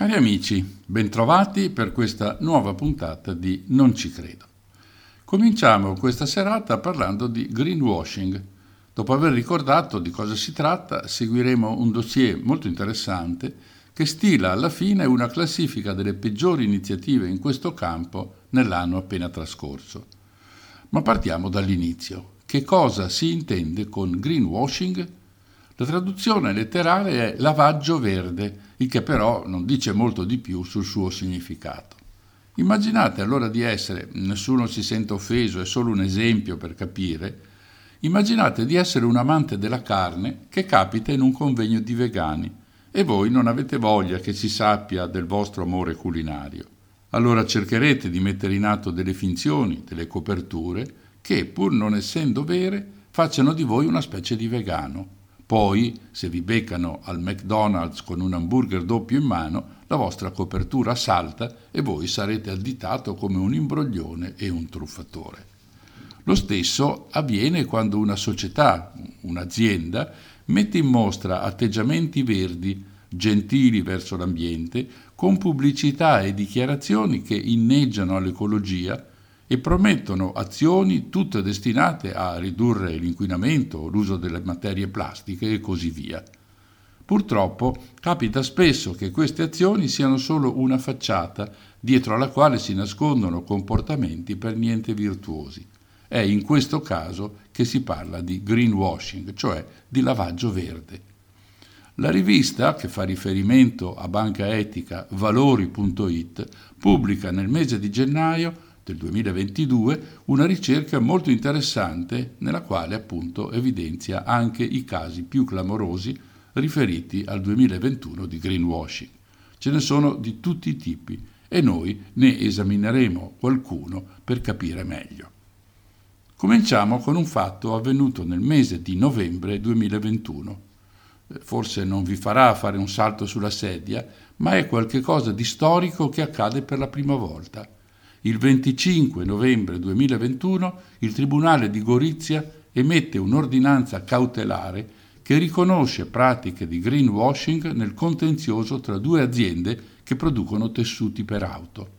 Cari amici, bentrovati per questa nuova puntata di Non ci credo. Cominciamo questa serata parlando di greenwashing. Dopo aver ricordato di cosa si tratta, seguiremo un dossier molto interessante che stila alla fine una classifica delle peggiori iniziative in questo campo nell'anno appena trascorso. Ma partiamo dall'inizio. Che cosa si intende con greenwashing? La traduzione letterale è lavaggio verde, il che però non dice molto di più sul suo significato. Immaginate allora di essere, nessuno si sente offeso, è solo un esempio per capire, immaginate di essere un amante della carne che capita in un convegno di vegani e voi non avete voglia che si sappia del vostro amore culinario. Allora cercherete di mettere in atto delle finzioni, delle coperture, che, pur non essendo vere, facciano di voi una specie di vegano. Poi, se vi beccano al McDonald's con un hamburger doppio in mano, la vostra copertura salta e voi sarete additato come un imbroglione e un truffatore. Lo stesso avviene quando una società, un'azienda, mette in mostra atteggiamenti verdi, gentili verso l'ambiente, con pubblicità e dichiarazioni che inneggiano all'ecologia e promettono azioni tutte destinate a ridurre l'inquinamento, l'uso delle materie plastiche e così via. Purtroppo capita spesso che queste azioni siano solo una facciata dietro alla quale si nascondono comportamenti per niente virtuosi. È in questo caso che si parla di greenwashing, cioè di lavaggio verde. La rivista, che fa riferimento a banca etica valori.it, pubblica nel mese di gennaio del 2022 una ricerca molto interessante nella quale appunto evidenzia anche i casi più clamorosi riferiti al 2021 di greenwashing. Ce ne sono di tutti i tipi e noi ne esamineremo qualcuno per capire meglio. Cominciamo con un fatto avvenuto nel mese di novembre 2021. Forse non vi farà fare un salto sulla sedia, ma è qualcosa di storico che accade per la prima volta. Il 25 novembre 2021 il Tribunale di Gorizia emette un'ordinanza cautelare che riconosce pratiche di greenwashing nel contenzioso tra due aziende che producono tessuti per auto.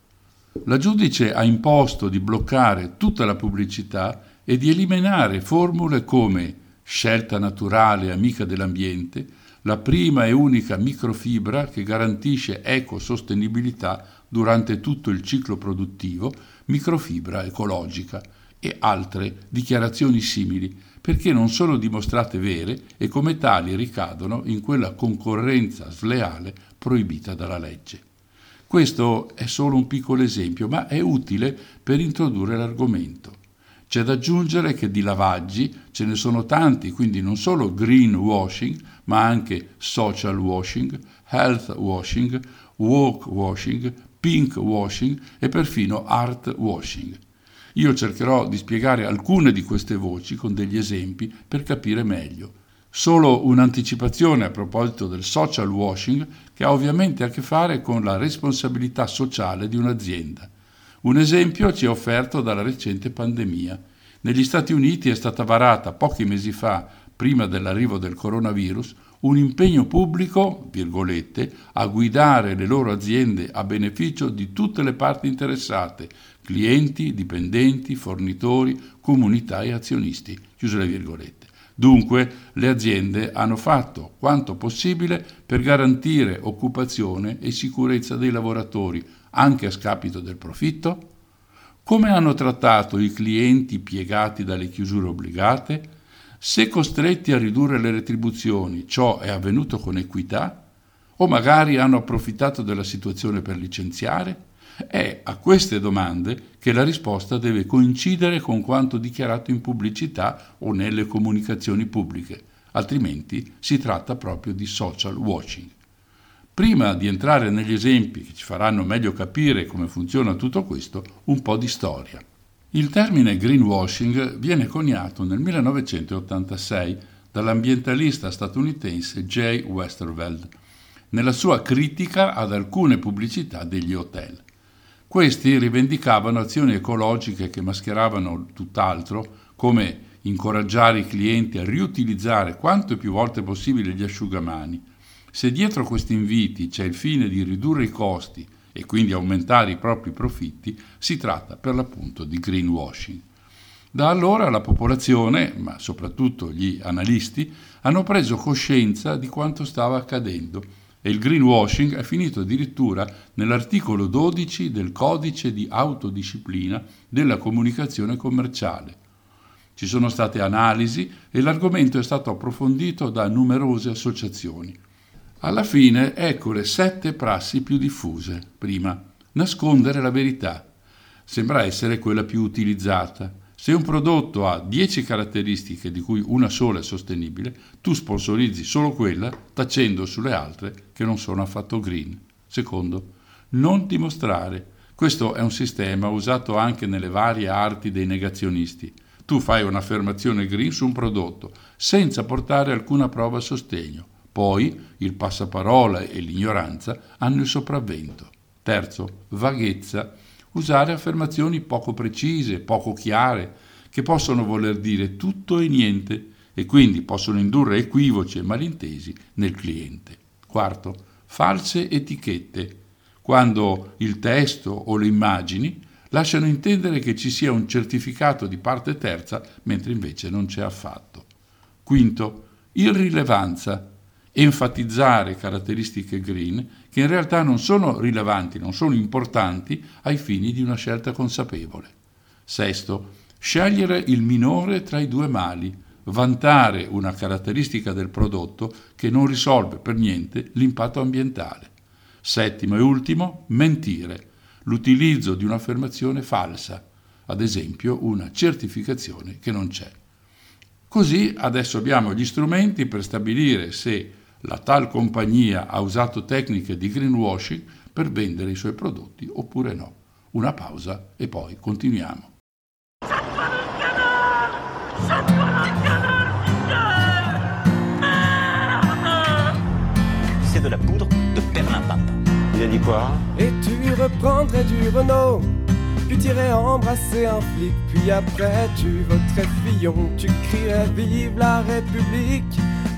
La giudice ha imposto di bloccare tutta la pubblicità e di eliminare formule come scelta naturale amica dell'ambiente, la prima e unica microfibra che garantisce ecosostenibilità durante tutto il ciclo produttivo, microfibra ecologica e altre dichiarazioni simili, perché non sono dimostrate vere e come tali ricadono in quella concorrenza sleale proibita dalla legge. Questo è solo un piccolo esempio, ma è utile per introdurre l'argomento. C'è da aggiungere che di lavaggi ce ne sono tanti, quindi non solo greenwashing, ma anche social washing, health washing, woke washing, pink washing e perfino art washing. Io cercherò di spiegare alcune di queste voci con degli esempi per capire meglio. Solo un'anticipazione a proposito del social washing che ha ovviamente a che fare con la responsabilità sociale di un'azienda. Un esempio ci è offerto dalla recente pandemia. Negli Stati Uniti è stata varata pochi mesi fa, prima dell'arrivo del coronavirus, un impegno pubblico, virgolette, a guidare le loro aziende a beneficio di tutte le parti interessate, clienti, dipendenti, fornitori, comunità e azionisti, chiuse le virgolette. Dunque le aziende hanno fatto quanto possibile per garantire occupazione e sicurezza dei lavoratori, anche a scapito del profitto? Come hanno trattato i clienti piegati dalle chiusure obbligate? Se costretti a ridurre le retribuzioni, ciò è avvenuto con equità? O magari hanno approfittato della situazione per licenziare? È a queste domande che la risposta deve coincidere con quanto dichiarato in pubblicità o nelle comunicazioni pubbliche, altrimenti si tratta proprio di social washing. Prima di entrare negli esempi che ci faranno meglio capire come funziona tutto questo, un po' di storia. Il termine greenwashing viene coniato nel 1986 dall'ambientalista statunitense Jay Westerveld nella sua critica ad alcune pubblicità degli hotel. Questi rivendicavano azioni ecologiche che mascheravano tutt'altro, come incoraggiare i clienti a riutilizzare quanto più volte possibile gli asciugamani. Se dietro questi inviti c'è il fine di ridurre i costi e quindi aumentare i propri profitti, si tratta per l'appunto di greenwashing. Da allora la popolazione, ma soprattutto gli analisti, hanno preso coscienza di quanto stava accadendo e il greenwashing è finito addirittura nell'articolo 12 del codice di autodisciplina della comunicazione commerciale. Ci sono state analisi e l'argomento è stato approfondito da numerose associazioni. Alla fine ecco le sette prassi più diffuse. Prima, nascondere la verità. Sembra essere quella più utilizzata. Se un prodotto ha 10 caratteristiche, di cui una sola è sostenibile, tu sponsorizzi solo quella, tacendo sulle altre che non sono affatto green. Secondo, non dimostrare. Questo è un sistema usato anche nelle varie arti dei negazionisti. Tu fai un'affermazione green su un prodotto senza portare alcuna prova a sostegno. Poi il passaparola e l'ignoranza hanno il sopravvento. Terzo, vaghezza usare affermazioni poco precise, poco chiare, che possono voler dire tutto e niente e quindi possono indurre equivoci e malintesi nel cliente. Quarto, false etichette, quando il testo o le immagini lasciano intendere che ci sia un certificato di parte terza mentre invece non c'è affatto. Quinto, irrilevanza, enfatizzare caratteristiche green che in realtà non sono rilevanti, non sono importanti ai fini di una scelta consapevole. Sesto, scegliere il minore tra i due mali, vantare una caratteristica del prodotto che non risolve per niente l'impatto ambientale. Settimo e ultimo, mentire, l'utilizzo di un'affermazione falsa, ad esempio una certificazione che non c'è. Così adesso abbiamo gli strumenti per stabilire se la tal compagnia ha usato tecniche di greenwashing per vendere i suoi prodotti oppure no. Una pausa e poi continuiamo. C'est de la poudre de perlimpinpin. Il a dit quoi? Et tu reprendrais du Renault? Puis t'irais embrasser un flic Puis après tu voterais Fillon Tu crierais vive la République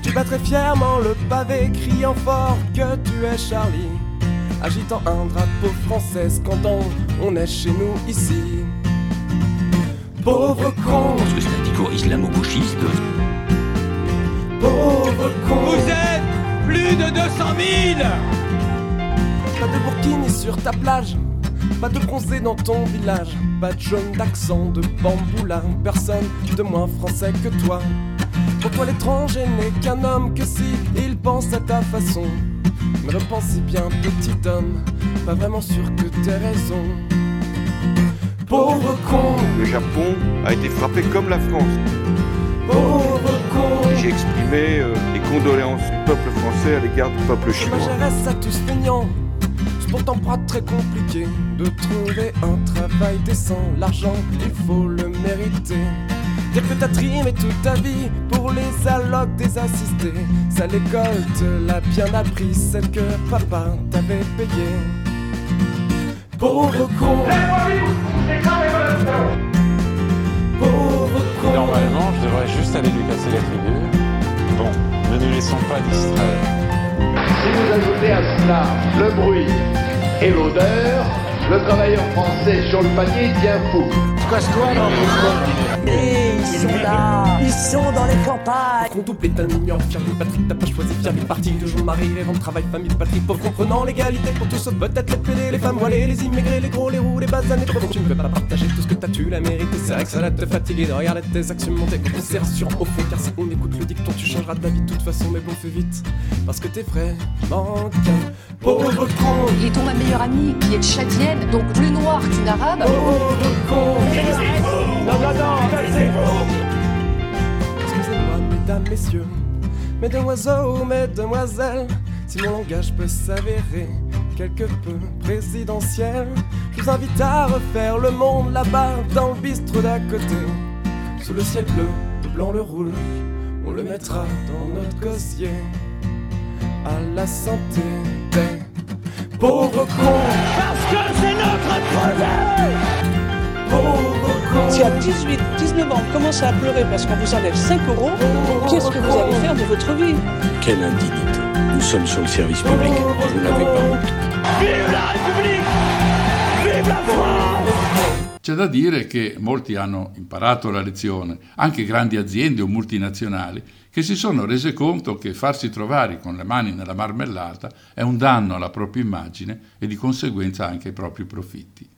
Tu battrais fièrement le pavé, criant fort que tu es Charlie. Agitant un drapeau français, quand on est chez nous ici. Pauvre con, Parce que c'est un discours islamo-gauchiste. pauvre con. Vous êtes plus de 200 000 Pas de burkini sur ta plage, pas de bronzé dans ton village, pas de jaune d'accent de bamboula, personne de moins français que toi. Pour toi l'étranger n'est qu'un homme que si il pense à ta façon. Mais repense bien petit homme, pas vraiment sûr que t'aies raison. Pauvre con, Le Japon a été frappé comme la France. pauvre con. J'ai exprimé euh, les condoléances du peuple français à l'égard du peuple Je chinois. m'intéresse à tous feignants. C'est pourtant pas très compliqué de trouver un travail décent. L'argent, il faut le mériter. Dire que t'as trimé toute ta vie pour les allocs des assistés. Ça l'école te l'a bien appris, celle que papa t'avait payée. Pauvre con. Pauvre con. Normalement, je devrais juste aller lui casser la figure. Bon, ne nous laissons pas distraire. Si vous ajoutez à cela le bruit et l'odeur, le travailleur français sur le panier devient fou. Casse-toi, non, Et ils sont là, ils sont dans les campagnes. Front double est un ignorant, Firmin Patrick, t'as pas choisi Firmin parti. Toujours mari, les rangs de travail, famille, patrie, pauvre comprenant l'égalité pour tous, sauf peut-être les pédés, les femmes voilées, les immigrés, les gros, les roux, les basanés. Trop tu ne peux pas partager tout ce que t'as, tu l'as mérité. C'est vrai que ça va te fatiguer de regarder tes actions monter quand on se rassure au fond. Car si on écoute le dicton, tu changeras d'avis de toute façon, mais bon, fais vite. Parce que t'es vraiment qu'un pauvre con. Et ton ma meilleure amie qui est tchadienne, donc plus noire qu'une arabe. Pauvre con. Non, non, non, Excusez-moi, mesdames, messieurs, mesdemoiselles, mesdemoiselles, si mon langage peut s'avérer quelque peu présidentiel, je vous invite à refaire le monde là-bas dans le bistrot d'à côté. Sous le ciel bleu, de blanc le rouge, on le mettra dans notre gosier. À la santé des pauvres cons. Parce que c'est notre projet. Si à 18, 19 ans, vous commencez à pleurer parce qu'on vous enlève 5 euros, qu'est-ce que vous allez faire de votre vie Quelle indignité. Nous sommes sur le service public. Vous n'avez pas honte. Vive la République Vive la France C'è da dire che molti hanno imparato la lezione, anche grandi aziende o multinazionali, che si sono rese conto che farsi trovare con le mani nella marmellata è un danno alla propria immagine e di conseguenza anche ai propri profitti.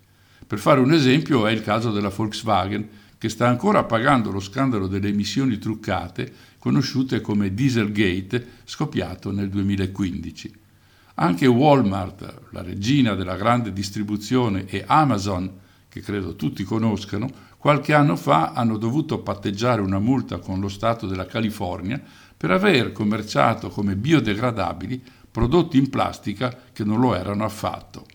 Per fare un esempio è il caso della Volkswagen, che sta ancora pagando lo scandalo delle emissioni truccate, conosciute come Dieselgate, scoppiato nel 2015. Anche Walmart, la regina della grande distribuzione, e Amazon, che credo tutti conoscano, qualche anno fa hanno dovuto patteggiare una multa con lo Stato della California per aver commerciato come biodegradabili prodotti in plastica che non lo erano affatto.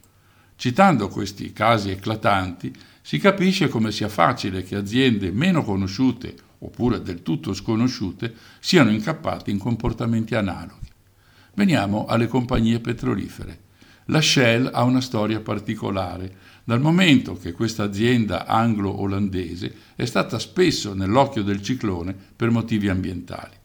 Citando questi casi eclatanti, si capisce come sia facile che aziende meno conosciute oppure del tutto sconosciute siano incappate in comportamenti analoghi. Veniamo alle compagnie petrolifere. La Shell ha una storia particolare, dal momento che questa azienda anglo-olandese è stata spesso nell'occhio del ciclone per motivi ambientali.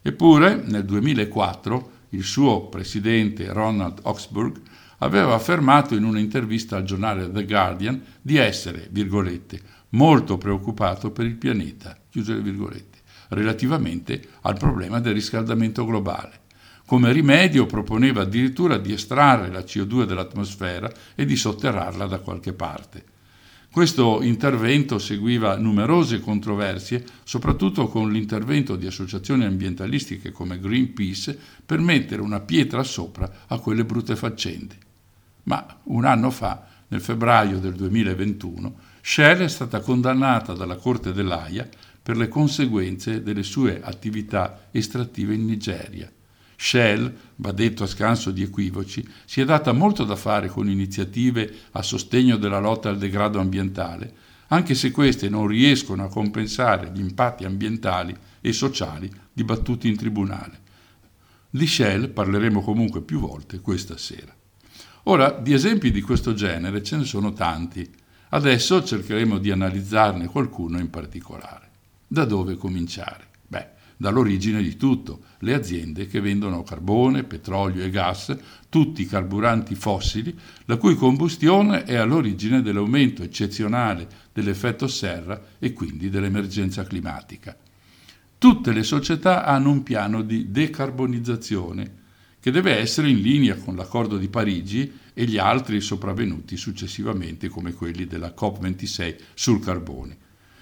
Eppure, nel 2004, il suo presidente Ronald Oxburgh aveva affermato in un'intervista al giornale The Guardian di essere, virgolette, molto preoccupato per il pianeta, chiuse le virgolette, relativamente al problema del riscaldamento globale. Come rimedio proponeva addirittura di estrarre la CO2 dall'atmosfera e di sotterrarla da qualche parte. Questo intervento seguiva numerose controversie, soprattutto con l'intervento di associazioni ambientalistiche come Greenpeace per mettere una pietra sopra a quelle brutte faccende. Ma un anno fa, nel febbraio del 2021, Shell è stata condannata dalla Corte dell'AIA per le conseguenze delle sue attività estrattive in Nigeria. Shell, va detto a scanso di equivoci, si è data molto da fare con iniziative a sostegno della lotta al degrado ambientale, anche se queste non riescono a compensare gli impatti ambientali e sociali dibattuti in tribunale. Di Shell parleremo comunque più volte questa sera. Ora, di esempi di questo genere ce ne sono tanti. Adesso cercheremo di analizzarne qualcuno in particolare. Da dove cominciare? Beh, dall'origine di tutto, le aziende che vendono carbone, petrolio e gas, tutti carburanti fossili, la cui combustione è all'origine dell'aumento eccezionale dell'effetto serra e quindi dell'emergenza climatica. Tutte le società hanno un piano di decarbonizzazione che deve essere in linea con l'accordo di Parigi e gli altri sopravvenuti successivamente come quelli della COP26 sul carbone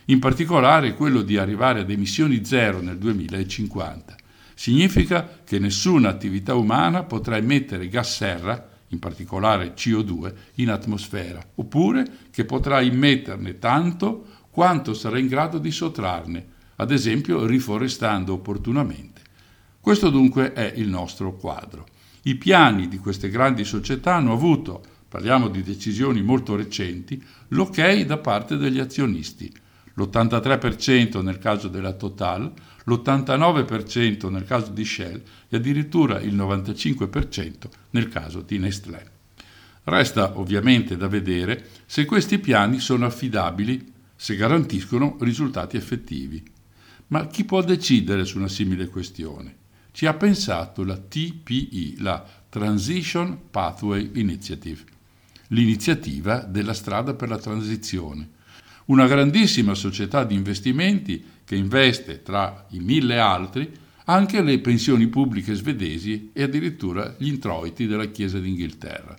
in particolare quello di arrivare ad emissioni zero nel 2050. Significa che nessuna attività umana potrà emettere gas serra, in particolare CO2, in atmosfera, oppure che potrà immetterne tanto quanto sarà in grado di sottrarne, ad esempio riforestando opportunamente. Questo dunque è il nostro quadro. I piani di queste grandi società hanno avuto, parliamo di decisioni molto recenti, l'ok da parte degli azionisti, l'83% nel caso della Total, l'89% nel caso di Shell e addirittura il 95% nel caso di Nestlé. Resta ovviamente da vedere se questi piani sono affidabili, se garantiscono risultati effettivi. Ma chi può decidere su una simile questione? Ci ha pensato la TPI, la Transition Pathway Initiative, l'iniziativa della strada per la transizione, una grandissima società di investimenti che investe tra i mille altri anche le pensioni pubbliche svedesi e addirittura gli introiti della Chiesa d'Inghilterra.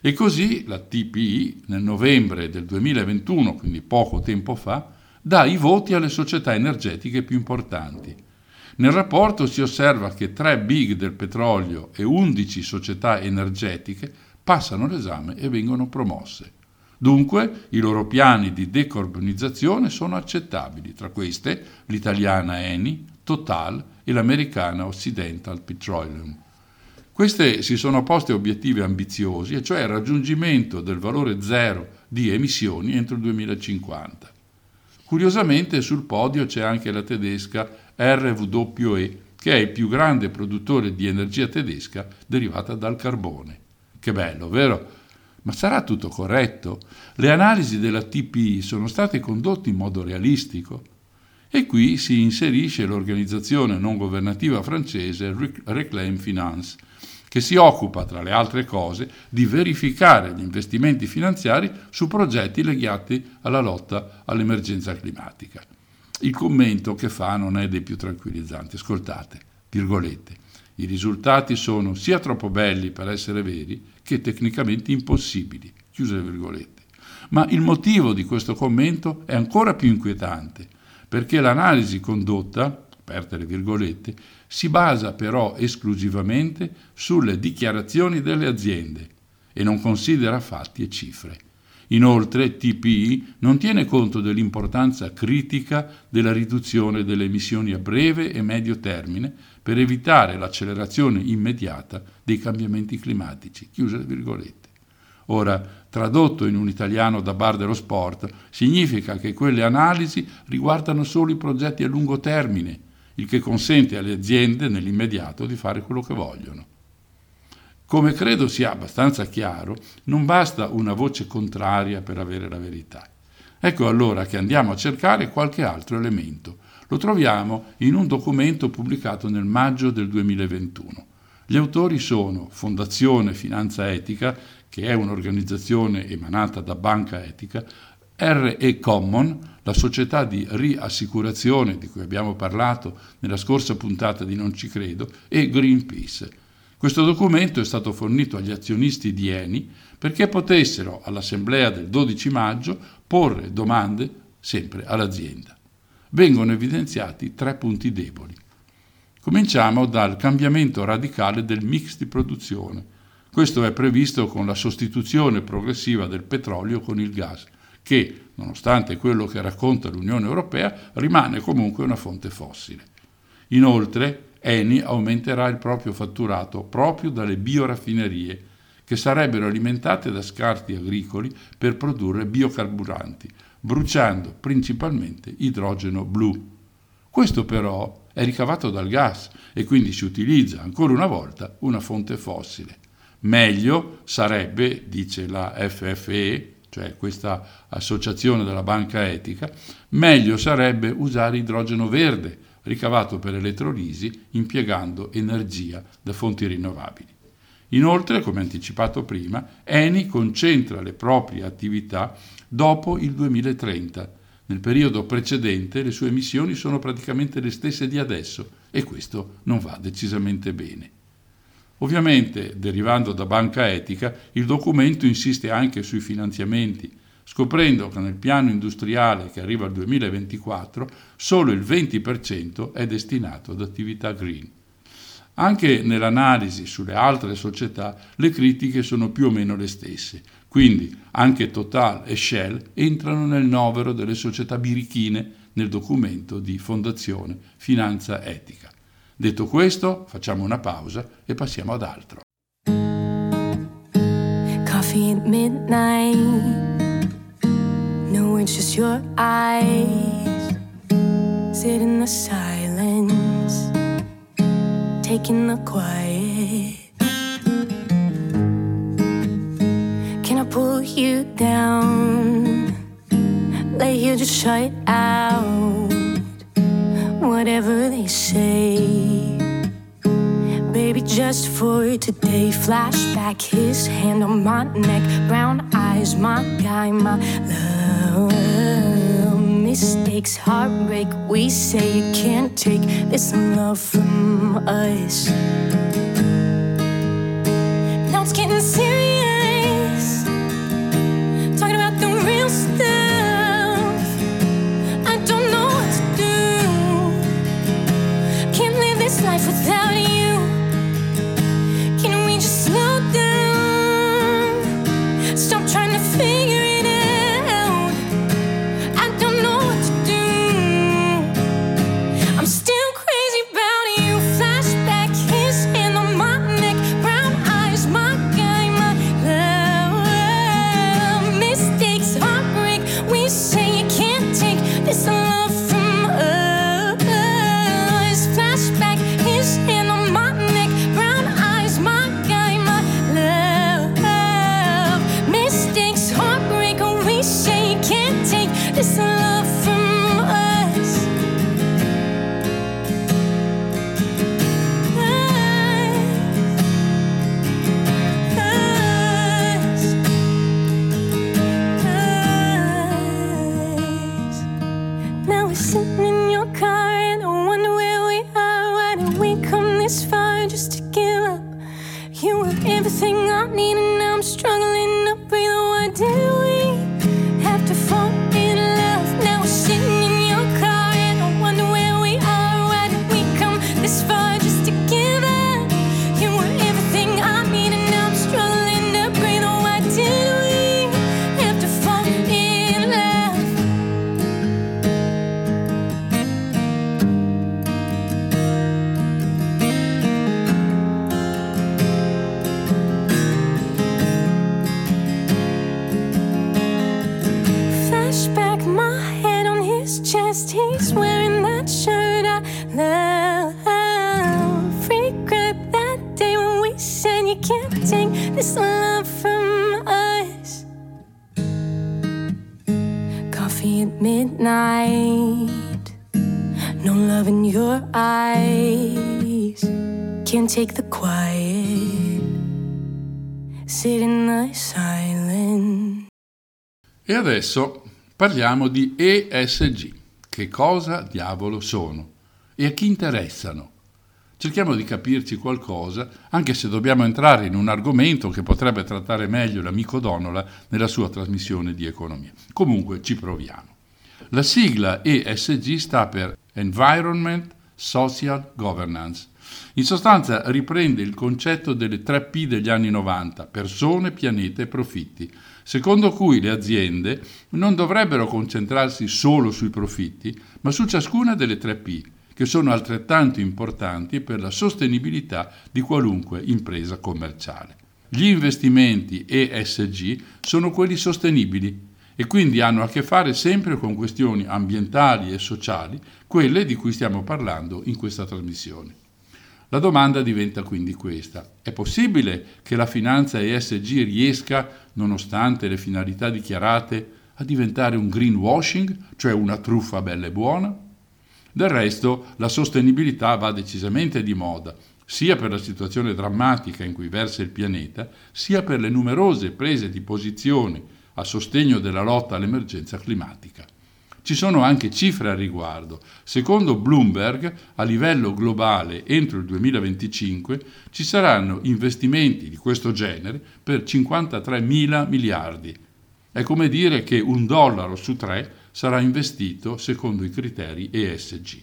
E così la TPI nel novembre del 2021, quindi poco tempo fa, dà i voti alle società energetiche più importanti. Nel rapporto si osserva che tre big del petrolio e 11 società energetiche passano l'esame e vengono promosse. Dunque i loro piani di decarbonizzazione sono accettabili, tra queste l'italiana Eni, Total e l'americana Occidental Petroleum. Queste si sono poste obiettivi ambiziosi, e cioè il raggiungimento del valore zero di emissioni entro il 2050. Curiosamente sul podio c'è anche la tedesca RWE, che è il più grande produttore di energia tedesca derivata dal carbone. Che bello, vero? Ma sarà tutto corretto? Le analisi della TPI sono state condotte in modo realistico? E qui si inserisce l'organizzazione non governativa francese Reclaim Finance, che si occupa, tra le altre cose, di verificare gli investimenti finanziari su progetti legati alla lotta all'emergenza climatica. Il commento che fa non è dei più tranquillizzanti. Ascoltate, virgolette. I risultati sono sia troppo belli per essere veri che tecnicamente impossibili. Chiuse le virgolette. Ma il motivo di questo commento è ancora più inquietante, perché l'analisi condotta, aperte le virgolette, si basa però esclusivamente sulle dichiarazioni delle aziende e non considera fatti e cifre. Inoltre TPI non tiene conto dell'importanza critica della riduzione delle emissioni a breve e medio termine per evitare l'accelerazione immediata dei cambiamenti climatici. Ora, tradotto in un italiano da bar dello sport, significa che quelle analisi riguardano solo i progetti a lungo termine il che consente alle aziende nell'immediato di fare quello che vogliono. Come credo sia abbastanza chiaro, non basta una voce contraria per avere la verità. Ecco allora che andiamo a cercare qualche altro elemento. Lo troviamo in un documento pubblicato nel maggio del 2021. Gli autori sono Fondazione Finanza Etica, che è un'organizzazione emanata da Banca Etica, RE Common, la società di riassicurazione di cui abbiamo parlato nella scorsa puntata di Non ci credo, e Greenpeace. Questo documento è stato fornito agli azionisti di Eni perché potessero all'assemblea del 12 maggio porre domande sempre all'azienda. Vengono evidenziati tre punti deboli. Cominciamo dal cambiamento radicale del mix di produzione. Questo è previsto con la sostituzione progressiva del petrolio con il gas che, nonostante quello che racconta l'Unione Europea, rimane comunque una fonte fossile. Inoltre, Eni aumenterà il proprio fatturato proprio dalle bioraffinerie, che sarebbero alimentate da scarti agricoli per produrre biocarburanti, bruciando principalmente idrogeno blu. Questo però è ricavato dal gas e quindi si utilizza ancora una volta una fonte fossile. Meglio sarebbe, dice la FFE, cioè questa associazione della banca etica, meglio sarebbe usare idrogeno verde ricavato per elettrolisi impiegando energia da fonti rinnovabili. Inoltre, come anticipato prima, Eni concentra le proprie attività dopo il 2030. Nel periodo precedente le sue emissioni sono praticamente le stesse di adesso e questo non va decisamente bene. Ovviamente, derivando da banca etica, il documento insiste anche sui finanziamenti, scoprendo che nel piano industriale che arriva al 2024 solo il 20% è destinato ad attività green. Anche nell'analisi sulle altre società le critiche sono più o meno le stesse, quindi anche Total e Shell entrano nel novero delle società birichine nel documento di Fondazione Finanza Etica. Detto questo, facciamo una pausa e passiamo ad altro. Coffee at midnight. No, it's just your eyes. Sit in the silence. Taking the quiet. Can I pull you down? Lay here, just shut out. Whatever they say baby, just for today. Flashback, his hand on my neck, brown eyes, my guy, my love. Mistakes, heartbreak. We say you can't take this love from us. Adesso parliamo di ESG. Che cosa diavolo sono? E a chi interessano? Cerchiamo di capirci qualcosa, anche se dobbiamo entrare in un argomento che potrebbe trattare meglio l'amico Donola nella sua trasmissione di economia. Comunque ci proviamo. La sigla ESG sta per Environment Social Governance. In sostanza riprende il concetto delle 3 P degli anni 90, persone, pianeta e profitti, secondo cui le aziende non dovrebbero concentrarsi solo sui profitti, ma su ciascuna delle 3 P, che sono altrettanto importanti per la sostenibilità di qualunque impresa commerciale. Gli investimenti ESG sono quelli sostenibili e quindi hanno a che fare sempre con questioni ambientali e sociali, quelle di cui stiamo parlando in questa trasmissione. La domanda diventa quindi questa. È possibile che la finanza ESG riesca, nonostante le finalità dichiarate, a diventare un greenwashing, cioè una truffa bella e buona? Del resto, la sostenibilità va decisamente di moda, sia per la situazione drammatica in cui versa il pianeta, sia per le numerose prese di posizione a sostegno della lotta all'emergenza climatica. Ci sono anche cifre al riguardo. Secondo Bloomberg, a livello globale entro il 2025 ci saranno investimenti di questo genere per 53 mila miliardi. È come dire che un dollaro su tre sarà investito secondo i criteri ESG.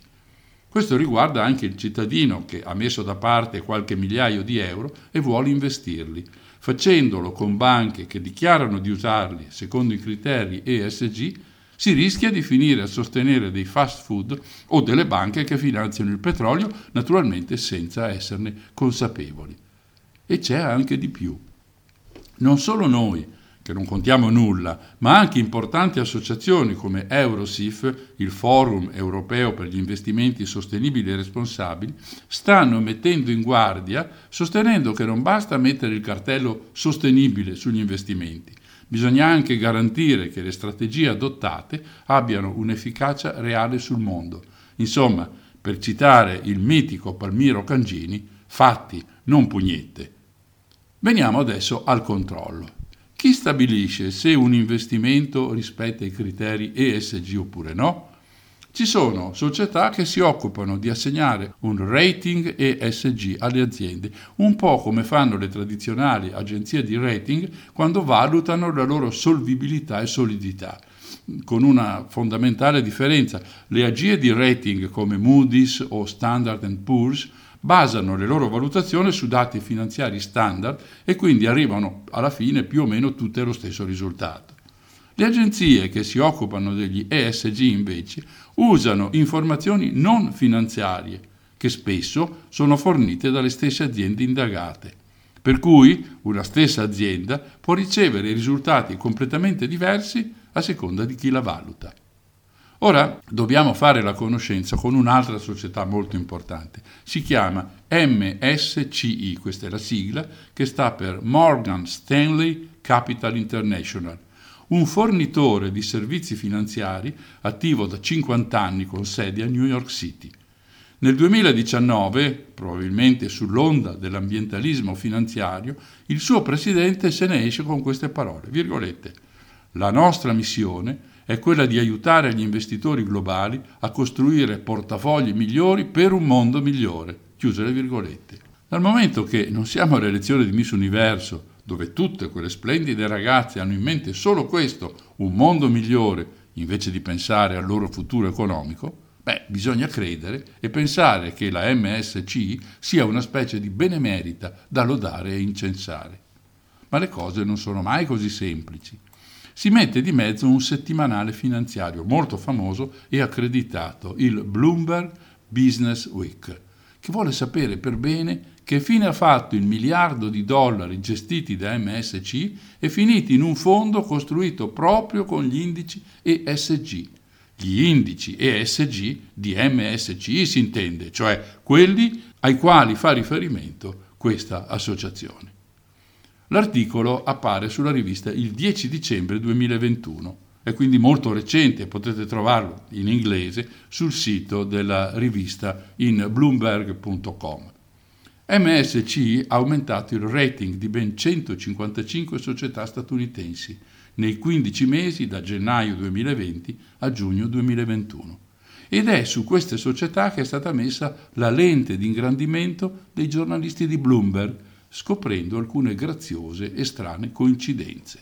Questo riguarda anche il cittadino che ha messo da parte qualche migliaio di euro e vuole investirli, facendolo con banche che dichiarano di usarli secondo i criteri ESG si rischia di finire a sostenere dei fast food o delle banche che finanziano il petrolio, naturalmente senza esserne consapevoli. E c'è anche di più. Non solo noi, che non contiamo nulla, ma anche importanti associazioni come Eurosif, il Forum europeo per gli investimenti sostenibili e responsabili, stanno mettendo in guardia sostenendo che non basta mettere il cartello sostenibile sugli investimenti, Bisogna anche garantire che le strategie adottate abbiano un'efficacia reale sul mondo. Insomma, per citare il mitico Palmiro Cangini, fatti, non pugnette. Veniamo adesso al controllo. Chi stabilisce se un investimento rispetta i criteri ESG oppure no? Ci sono società che si occupano di assegnare un rating ESG alle aziende, un po' come fanno le tradizionali agenzie di rating quando valutano la loro solvibilità e solidità con una fondamentale differenza. Le agie di rating come Moody's o Standard Poor's basano le loro valutazioni su dati finanziari standard e quindi arrivano alla fine più o meno tutte allo stesso risultato. Le agenzie che si occupano degli ESG invece usano informazioni non finanziarie che spesso sono fornite dalle stesse aziende indagate. Per cui una stessa azienda può ricevere risultati completamente diversi a seconda di chi la valuta. Ora dobbiamo fare la conoscenza con un'altra società molto importante. Si chiama MSCI, questa è la sigla, che sta per Morgan Stanley Capital International un fornitore di servizi finanziari attivo da 50 anni con sede a New York City. Nel 2019, probabilmente sull'onda dell'ambientalismo finanziario, il suo presidente se ne esce con queste parole, virgolette, la nostra missione è quella di aiutare gli investitori globali a costruire portafogli migliori per un mondo migliore, chiuse le virgolette. Dal momento che non siamo alle elezioni di Miss Universo dove tutte quelle splendide ragazze hanno in mente solo questo, un mondo migliore, invece di pensare al loro futuro economico, beh, bisogna credere e pensare che la MSC sia una specie di benemerita da lodare e incensare. Ma le cose non sono mai così semplici. Si mette di mezzo un settimanale finanziario molto famoso e accreditato, il Bloomberg Business Week, che vuole sapere per bene che fine ha fatto il miliardo di dollari gestiti da MSC e finiti in un fondo costruito proprio con gli indici ESG. Gli indici ESG di MSC si intende, cioè quelli ai quali fa riferimento questa associazione. L'articolo appare sulla rivista il 10 dicembre 2021, è quindi molto recente, potete trovarlo in inglese sul sito della rivista in bloomberg.com. MSC ha aumentato il rating di ben 155 società statunitensi nei 15 mesi da gennaio 2020 a giugno 2021 ed è su queste società che è stata messa la lente di ingrandimento dei giornalisti di Bloomberg, scoprendo alcune graziose e strane coincidenze.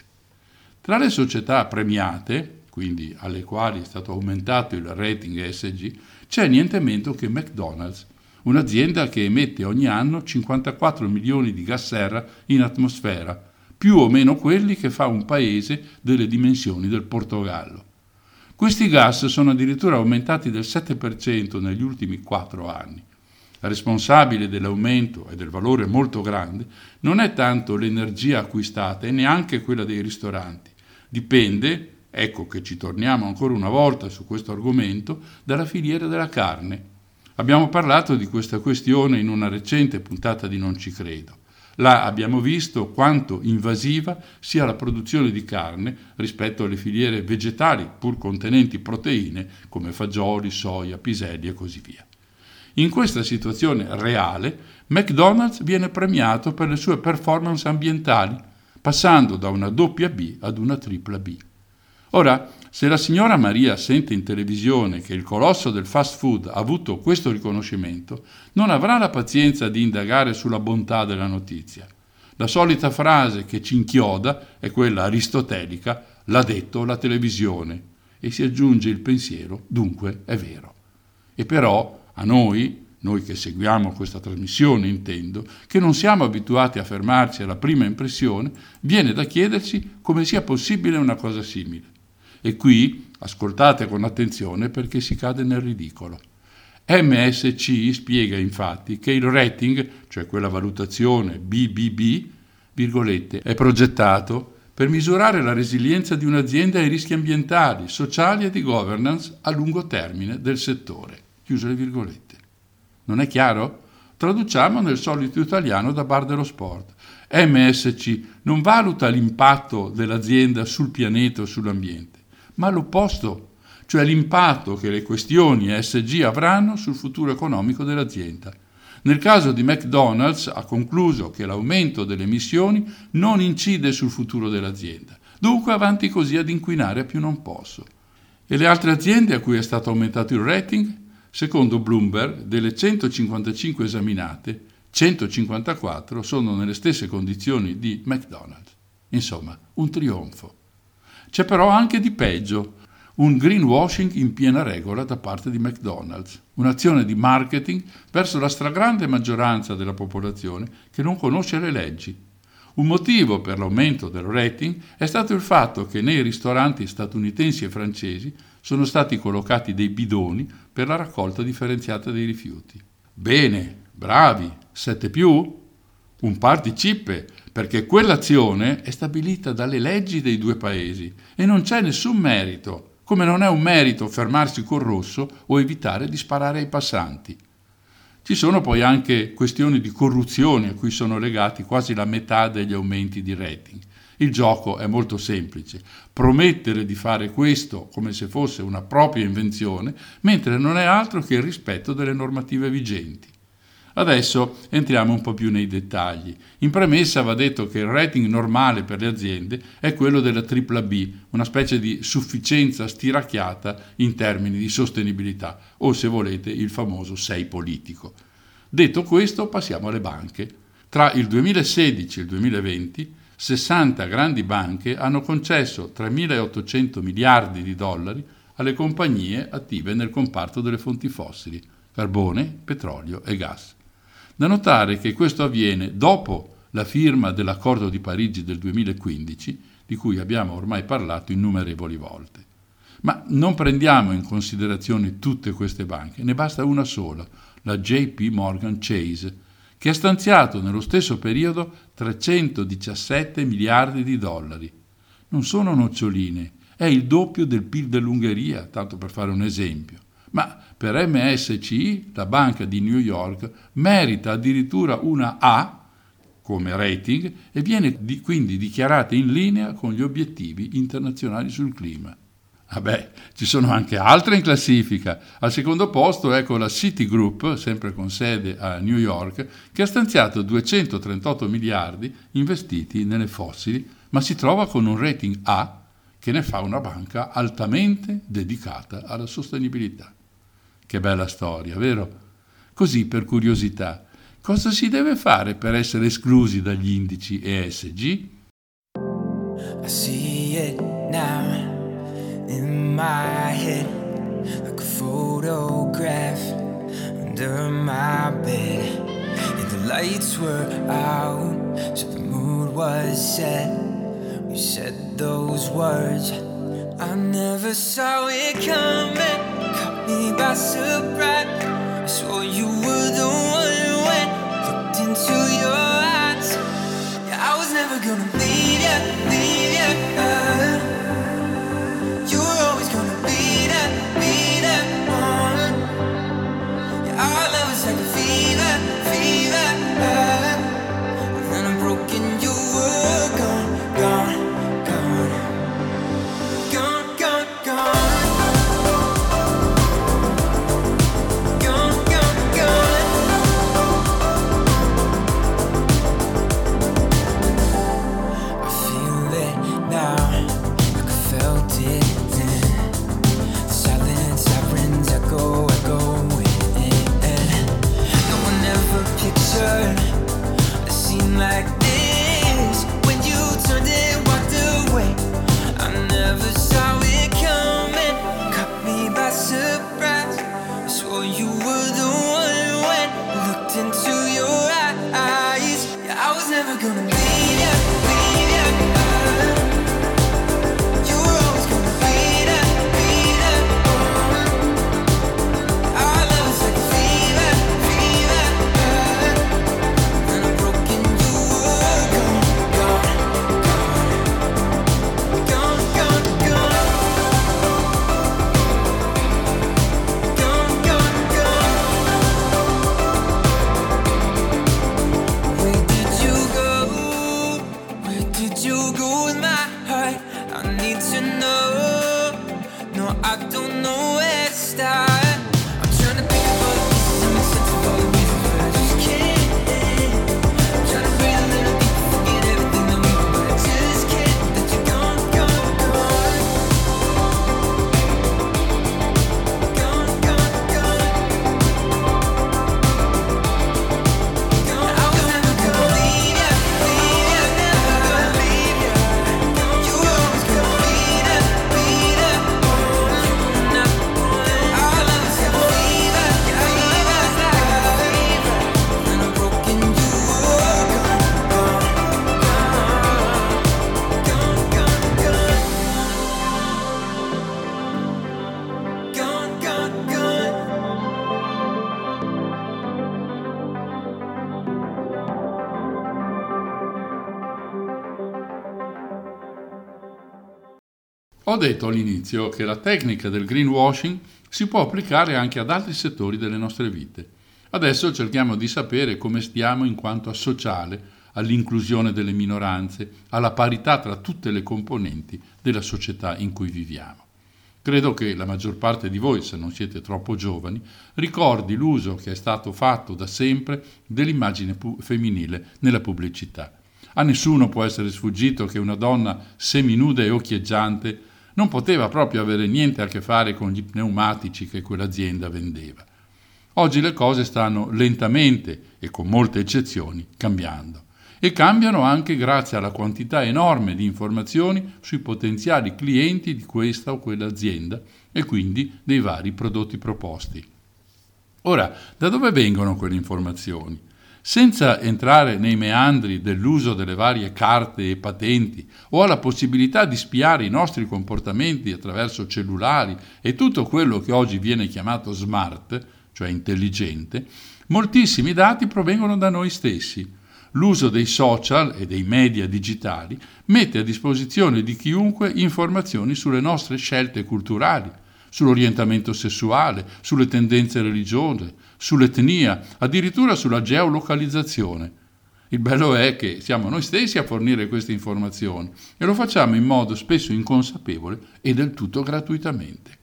Tra le società premiate, quindi alle quali è stato aumentato il rating ESG, c'è niente meno che McDonald's, un'azienda che emette ogni anno 54 milioni di gas serra in atmosfera, più o meno quelli che fa un paese delle dimensioni del Portogallo. Questi gas sono addirittura aumentati del 7% negli ultimi quattro anni. La responsabile dell'aumento e del valore molto grande non è tanto l'energia acquistata e neanche quella dei ristoranti. Dipende, ecco che ci torniamo ancora una volta su questo argomento, dalla filiera della carne Abbiamo parlato di questa questione in una recente puntata di Non ci credo. Là abbiamo visto quanto invasiva sia la produzione di carne rispetto alle filiere vegetali pur contenenti proteine come fagioli, soia, piselli e così via. In questa situazione reale, McDonald's viene premiato per le sue performance ambientali, passando da una doppia B ad una tripla B. Ora, se la signora Maria sente in televisione che il colosso del fast food ha avuto questo riconoscimento, non avrà la pazienza di indagare sulla bontà della notizia. La solita frase che ci inchioda è quella aristotelica, l'ha detto la televisione, e si aggiunge il pensiero, dunque è vero. E però a noi, noi che seguiamo questa trasmissione intendo, che non siamo abituati a fermarci alla prima impressione, viene da chiederci come sia possibile una cosa simile. E qui ascoltate con attenzione perché si cade nel ridicolo. MSC spiega infatti che il rating, cioè quella valutazione BBB, virgolette, è progettato per misurare la resilienza di un'azienda ai rischi ambientali, sociali e di governance a lungo termine del settore. Chiuse le virgolette. Non è chiaro? Traduciamo nel solito italiano da bar dello sport. MSC non valuta l'impatto dell'azienda sul pianeta o sull'ambiente ma l'opposto, cioè l'impatto che le questioni ESG avranno sul futuro economico dell'azienda. Nel caso di McDonald's ha concluso che l'aumento delle emissioni non incide sul futuro dell'azienda, dunque avanti così ad inquinare a più non posso. E le altre aziende a cui è stato aumentato il rating? Secondo Bloomberg, delle 155 esaminate, 154 sono nelle stesse condizioni di McDonald's. Insomma, un trionfo. C'è però anche di peggio, un greenwashing in piena regola da parte di McDonald's, un'azione di marketing verso la stragrande maggioranza della popolazione che non conosce le leggi. Un motivo per l'aumento del rating è stato il fatto che nei ristoranti statunitensi e francesi sono stati collocati dei bidoni per la raccolta differenziata dei rifiuti. Bene, bravi, 7 più? Un par di cippe, perché quell'azione è stabilita dalle leggi dei due paesi e non c'è nessun merito, come non è un merito fermarsi col rosso o evitare di sparare ai passanti. Ci sono poi anche questioni di corruzione a cui sono legati quasi la metà degli aumenti di rating. Il gioco è molto semplice, promettere di fare questo come se fosse una propria invenzione, mentre non è altro che il rispetto delle normative vigenti. Adesso entriamo un po' più nei dettagli. In premessa va detto che il rating normale per le aziende è quello della AAA, una specie di sufficienza stiracchiata in termini di sostenibilità, o se volete il famoso 6 politico. Detto questo, passiamo alle banche. Tra il 2016 e il 2020 60 grandi banche hanno concesso 3.800 miliardi di dollari alle compagnie attive nel comparto delle fonti fossili, carbone, petrolio e gas. Da notare che questo avviene dopo la firma dell'accordo di Parigi del 2015, di cui abbiamo ormai parlato innumerevoli volte. Ma non prendiamo in considerazione tutte queste banche, ne basta una sola, la JP Morgan Chase, che ha stanziato nello stesso periodo 317 miliardi di dollari. Non sono noccioline, è il doppio del PIL dell'Ungheria, tanto per fare un esempio ma per MSCI, la banca di New York, merita addirittura una A come rating e viene di, quindi dichiarata in linea con gli obiettivi internazionali sul clima. Vabbè, ci sono anche altre in classifica. Al secondo posto ecco la Citigroup, sempre con sede a New York, che ha stanziato 238 miliardi investiti nelle fossili, ma si trova con un rating A che ne fa una banca altamente dedicata alla sostenibilità. Che bella storia, vero? Così, per curiosità, cosa si deve fare per essere esclusi dagli indici ESG? I see it now in my head like a photograph under my bed and the lights were out so the mood was set we said those words I never saw it coming caught me by surprise. I swore you were the one when looked into your eyes. Yeah, I was never gonna leave you, leave you. Uh, detto all'inizio che la tecnica del greenwashing si può applicare anche ad altri settori delle nostre vite. Adesso cerchiamo di sapere come stiamo in quanto a sociale, all'inclusione delle minoranze, alla parità tra tutte le componenti della società in cui viviamo. Credo che la maggior parte di voi, se non siete troppo giovani, ricordi l'uso che è stato fatto da sempre dell'immagine femminile nella pubblicità. A nessuno può essere sfuggito che una donna seminuda e occhieggiante non poteva proprio avere niente a che fare con gli pneumatici che quell'azienda vendeva. Oggi le cose stanno lentamente e con molte eccezioni cambiando e cambiano anche grazie alla quantità enorme di informazioni sui potenziali clienti di questa o quell'azienda e quindi dei vari prodotti proposti. Ora, da dove vengono quelle informazioni? Senza entrare nei meandri dell'uso delle varie carte e patenti o alla possibilità di spiare i nostri comportamenti attraverso cellulari e tutto quello che oggi viene chiamato smart, cioè intelligente, moltissimi dati provengono da noi stessi. L'uso dei social e dei media digitali mette a disposizione di chiunque informazioni sulle nostre scelte culturali, sull'orientamento sessuale, sulle tendenze religiose, sull'etnia, addirittura sulla geolocalizzazione. Il bello è che siamo noi stessi a fornire queste informazioni e lo facciamo in modo spesso inconsapevole e del tutto gratuitamente.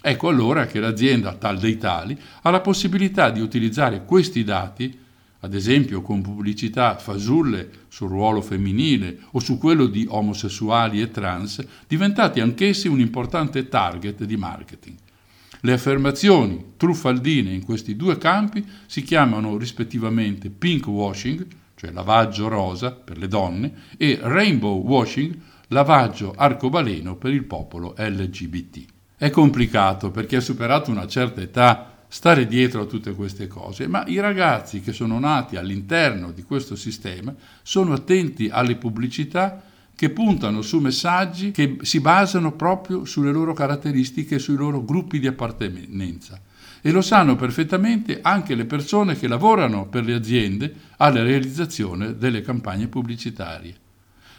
Ecco allora che l'azienda tal dei tali ha la possibilità di utilizzare questi dati ad esempio con pubblicità fasulle sul ruolo femminile o su quello di omosessuali e trans, diventati anch'essi un importante target di marketing. Le affermazioni truffaldine in questi due campi si chiamano rispettivamente pink washing, cioè lavaggio rosa per le donne, e rainbow washing, lavaggio arcobaleno per il popolo LGBT. È complicato perché ha superato una certa età stare dietro a tutte queste cose, ma i ragazzi che sono nati all'interno di questo sistema sono attenti alle pubblicità che puntano su messaggi che si basano proprio sulle loro caratteristiche sui loro gruppi di appartenenza. E lo sanno perfettamente anche le persone che lavorano per le aziende alla realizzazione delle campagne pubblicitarie.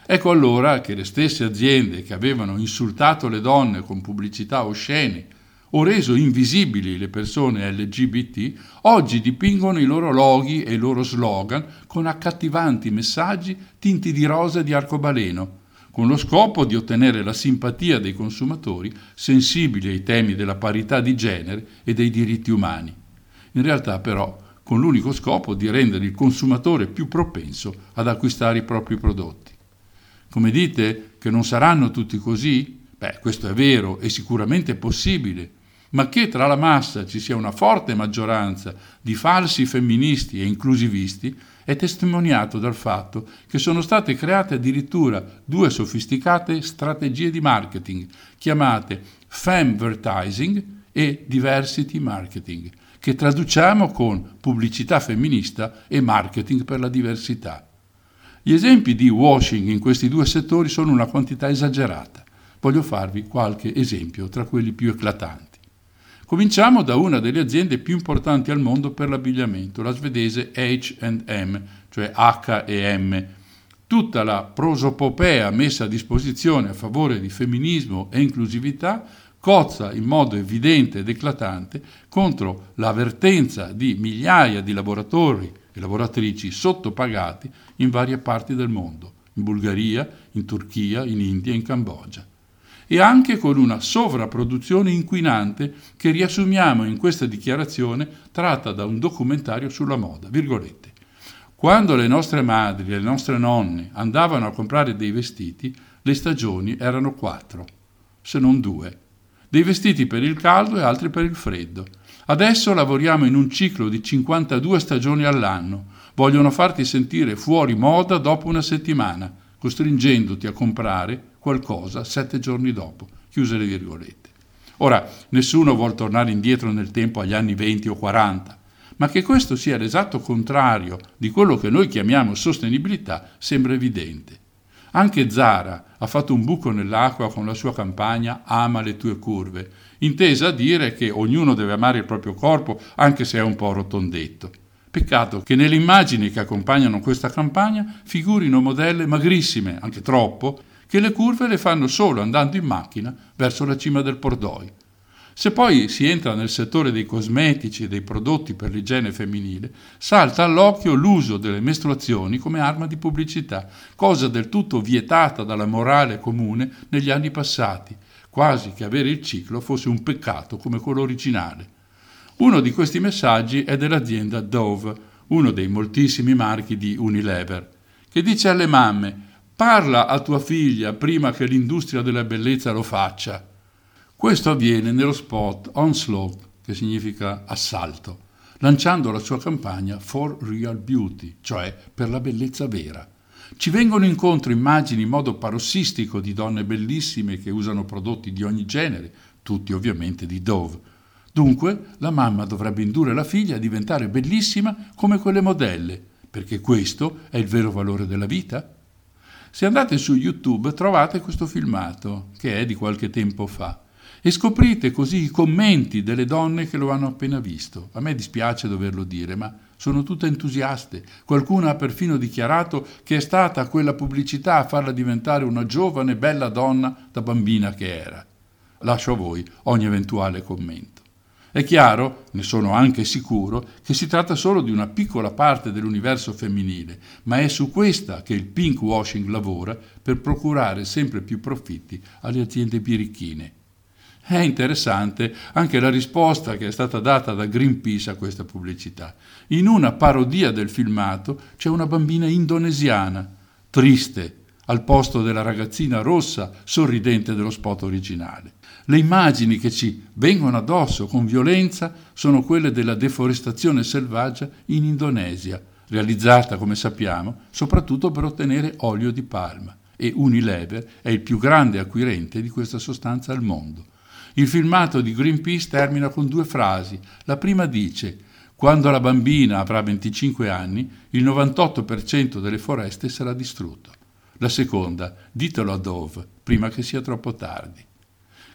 Ecco allora che le stesse aziende che avevano insultato le donne con pubblicità oscene o reso invisibili le persone LGBT, oggi dipingono i loro loghi e i loro slogan con accattivanti messaggi tinti di rosa e di arcobaleno, con lo scopo di ottenere la simpatia dei consumatori sensibili ai temi della parità di genere e dei diritti umani. In realtà però con l'unico scopo di rendere il consumatore più propenso ad acquistare i propri prodotti. Come dite che non saranno tutti così? Beh, questo è vero e sicuramente possibile, ma che tra la massa ci sia una forte maggioranza di falsi femministi e inclusivisti è testimoniato dal fatto che sono state create addirittura due sofisticate strategie di marketing chiamate Femvertising e Diversity Marketing, che traduciamo con pubblicità femminista e marketing per la diversità. Gli esempi di washing in questi due settori sono una quantità esagerata. Voglio farvi qualche esempio tra quelli più eclatanti. Cominciamo da una delle aziende più importanti al mondo per l'abbigliamento, la svedese H&M, cioè H&M. Tutta la prosopopea messa a disposizione a favore di femminismo e inclusività cozza in modo evidente ed eclatante contro l'avvertenza di migliaia di lavoratori e lavoratrici sottopagati in varie parti del mondo, in Bulgaria, in Turchia, in India e in Cambogia e anche con una sovrapproduzione inquinante che riassumiamo in questa dichiarazione tratta da un documentario sulla moda. Virgolette. Quando le nostre madri e le nostre nonne andavano a comprare dei vestiti, le stagioni erano quattro, se non due. Dei vestiti per il caldo e altri per il freddo. Adesso lavoriamo in un ciclo di 52 stagioni all'anno. Vogliono farti sentire fuori moda dopo una settimana, costringendoti a comprare qualcosa sette giorni dopo. Chiuse le virgolette. Ora, nessuno vuole tornare indietro nel tempo agli anni 20 o 40, ma che questo sia l'esatto contrario di quello che noi chiamiamo sostenibilità sembra evidente. Anche Zara ha fatto un buco nell'acqua con la sua campagna Ama le tue curve, intesa a dire che ognuno deve amare il proprio corpo anche se è un po' rotondetto. Peccato che nelle immagini che accompagnano questa campagna figurino modelle magrissime, anche troppo, che le curve le fanno solo andando in macchina verso la cima del Pordoi. Se poi si entra nel settore dei cosmetici e dei prodotti per l'igiene femminile, salta all'occhio l'uso delle mestruazioni come arma di pubblicità, cosa del tutto vietata dalla morale comune negli anni passati, quasi che avere il ciclo fosse un peccato come quello originale. Uno di questi messaggi è dell'azienda Dove, uno dei moltissimi marchi di Unilever, che dice alle mamme parla a tua figlia prima che l'industria della bellezza lo faccia. Questo avviene nello spot Onslaught, che significa assalto, lanciando la sua campagna For Real Beauty, cioè per la bellezza vera. Ci vengono incontro immagini in modo parossistico di donne bellissime che usano prodotti di ogni genere, tutti ovviamente di Dove. Dunque la mamma dovrebbe indurre la figlia a diventare bellissima come quelle modelle, perché questo è il vero valore della vita? Se andate su YouTube trovate questo filmato, che è di qualche tempo fa e scoprite così i commenti delle donne che lo hanno appena visto. A me dispiace doverlo dire, ma sono tutte entusiaste. Qualcuna ha perfino dichiarato che è stata quella pubblicità a farla diventare una giovane, bella donna da bambina che era. Lascio a voi ogni eventuale commento. È chiaro, ne sono anche sicuro, che si tratta solo di una piccola parte dell'universo femminile, ma è su questa che il pink washing lavora per procurare sempre più profitti alle aziende birichine. È interessante anche la risposta che è stata data da Greenpeace a questa pubblicità. In una parodia del filmato c'è una bambina indonesiana, triste, al posto della ragazzina rossa sorridente dello spot originale. Le immagini che ci vengono addosso con violenza sono quelle della deforestazione selvaggia in Indonesia, realizzata, come sappiamo, soprattutto per ottenere olio di palma e Unilever è il più grande acquirente di questa sostanza al mondo. Il filmato di Greenpeace termina con due frasi. La prima dice quando la bambina avrà 25 anni, il 98% delle foreste sarà distrutto. La seconda, ditelo a Dove, prima che sia troppo tardi.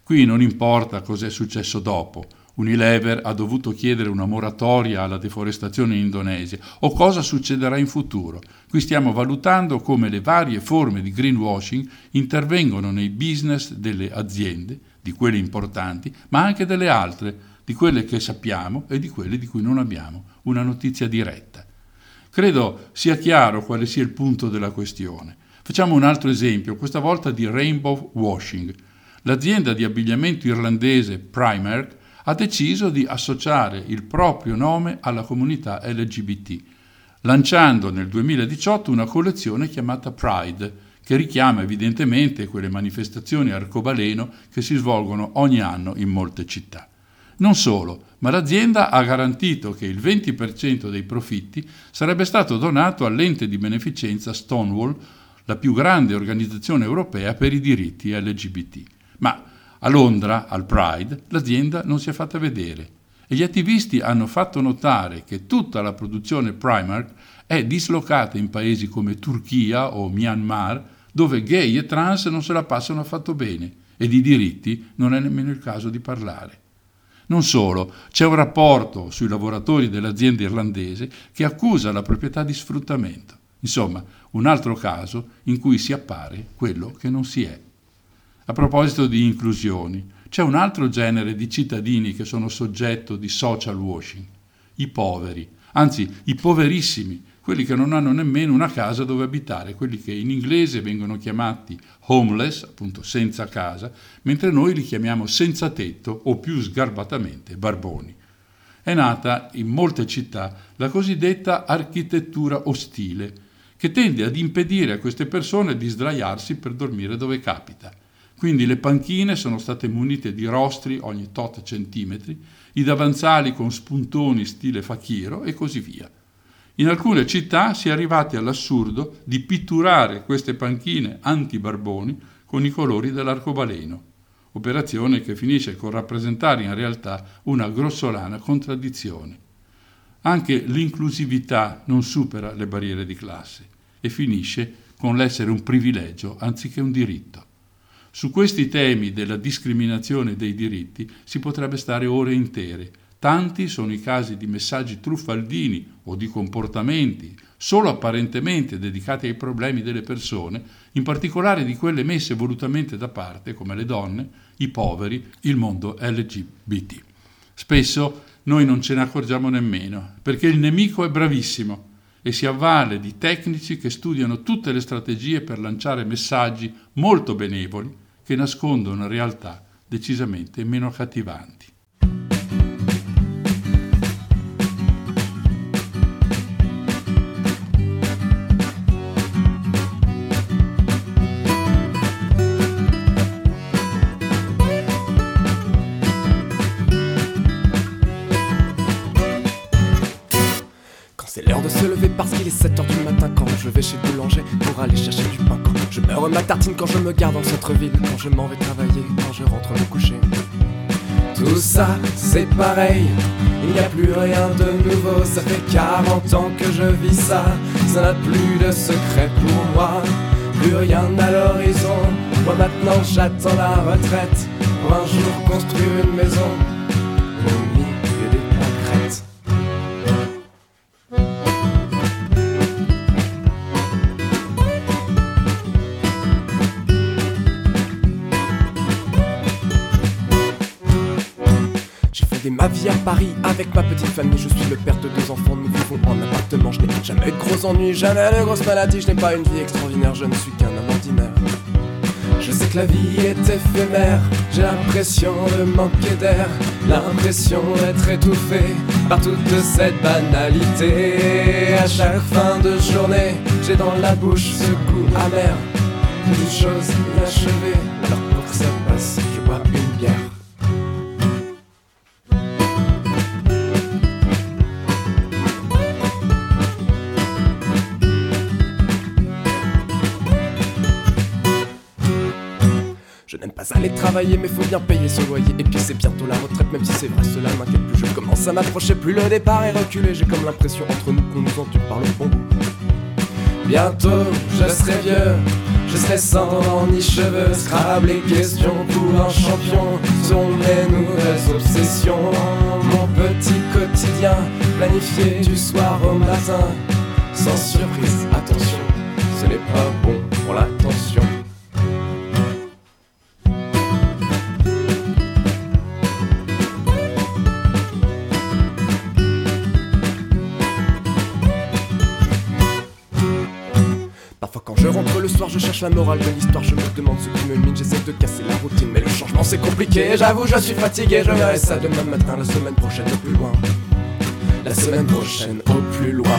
Qui non importa cos'è successo dopo. Unilever ha dovuto chiedere una moratoria alla deforestazione in Indonesia o cosa succederà in futuro. Qui stiamo valutando come le varie forme di greenwashing intervengono nei business delle aziende di quelle importanti, ma anche delle altre, di quelle che sappiamo e di quelle di cui non abbiamo una notizia diretta. Credo sia chiaro quale sia il punto della questione. Facciamo un altro esempio, questa volta di rainbow washing. L'azienda di abbigliamento irlandese Primark ha deciso di associare il proprio nome alla comunità LGBT, lanciando nel 2018 una collezione chiamata Pride, che richiama evidentemente quelle manifestazioni arcobaleno che si svolgono ogni anno in molte città. Non solo, ma l'azienda ha garantito che il 20% dei profitti sarebbe stato donato all'ente di beneficenza Stonewall, la più grande organizzazione europea per i diritti LGBT. Ma a Londra, al Pride, l'azienda non si è fatta vedere e gli attivisti hanno fatto notare che tutta la produzione Primark è dislocata in paesi come Turchia o Myanmar, dove gay e trans non se la passano affatto bene e di diritti non è nemmeno il caso di parlare. Non solo, c'è un rapporto sui lavoratori dell'azienda irlandese che accusa la proprietà di sfruttamento. Insomma, un altro caso in cui si appare quello che non si è. A proposito di inclusioni, c'è un altro genere di cittadini che sono soggetto di social washing, i poveri, anzi i poverissimi, quelli che non hanno nemmeno una casa dove abitare, quelli che in inglese vengono chiamati homeless, appunto senza casa, mentre noi li chiamiamo senza tetto o più sgarbatamente barboni. È nata in molte città la cosiddetta architettura ostile, che tende ad impedire a queste persone di sdraiarsi per dormire dove capita. Quindi le panchine sono state munite di rostri ogni tot centimetri, i davanzali con spuntoni stile fakiro e così via. In alcune città si è arrivati all'assurdo di pitturare queste panchine anti-barboni con i colori dell'arcobaleno, operazione che finisce con rappresentare in realtà una grossolana contraddizione. Anche l'inclusività non supera le barriere di classe e finisce con l'essere un privilegio anziché un diritto. Su questi temi della discriminazione dei diritti si potrebbe stare ore intere, Tanti sono i casi di messaggi truffaldini o di comportamenti solo apparentemente dedicati ai problemi delle persone, in particolare di quelle messe volutamente da parte, come le donne, i poveri, il mondo LGBT. Spesso noi non ce ne accorgiamo nemmeno, perché il nemico è bravissimo e si avvale di tecnici che studiano tutte le strategie per lanciare messaggi molto benevoli che nascondono realtà decisamente meno accattivanti. 7h du matin quand je vais chez boulanger pour aller chercher du pain. Quand je meurs ma tartine quand je me garde dans le centre-ville, quand je m'en vais travailler, quand je rentre me coucher. Tout ça, c'est pareil, il n'y a plus rien de nouveau, ça fait 40 ans que je vis ça, ça n'a plus de secret pour moi, plus rien à l'horizon, moi maintenant j'attends la retraite, pour un jour construire une maison. Ma vie à Paris avec ma petite famille. Je suis le père de deux enfants, nous vivons en appartement. Je n'ai jamais de gros ennuis, jamais de grosses maladies. Je n'ai pas une vie extraordinaire, je ne suis qu'un homme ordinaire. Je sais que la vie est éphémère, j'ai l'impression de manquer d'air, l'impression d'être étouffé par toute cette banalité. À chaque fin de journée, j'ai dans la bouche ce goût amer d'une chose inachevée. Alors pour que ça passe, je bois une travailler, mais faut bien payer son loyer. Et puis c'est bientôt la retraite, même si c'est vrai, cela m'inquiète plus. Je commence à m'approcher, plus le départ est reculé. J'ai comme l'impression entre nous qu'on nous entend par le bon. Bientôt, je serai vieux, je serai sans ni cheveux. Scrabble les questions pour un champion sont mes nouvelles obsessions. Mon petit quotidien, planifié du soir au matin. Sans surprise, attention, ce n'est pas bon pour l'attention. Je cherche la morale de l'histoire, je me demande ce qui me mine, j'essaie de casser la routine, mais le changement c'est compliqué, j'avoue je suis fatigué, je verrai ça demain matin, la semaine prochaine au plus loin. La semaine prochaine au plus loin.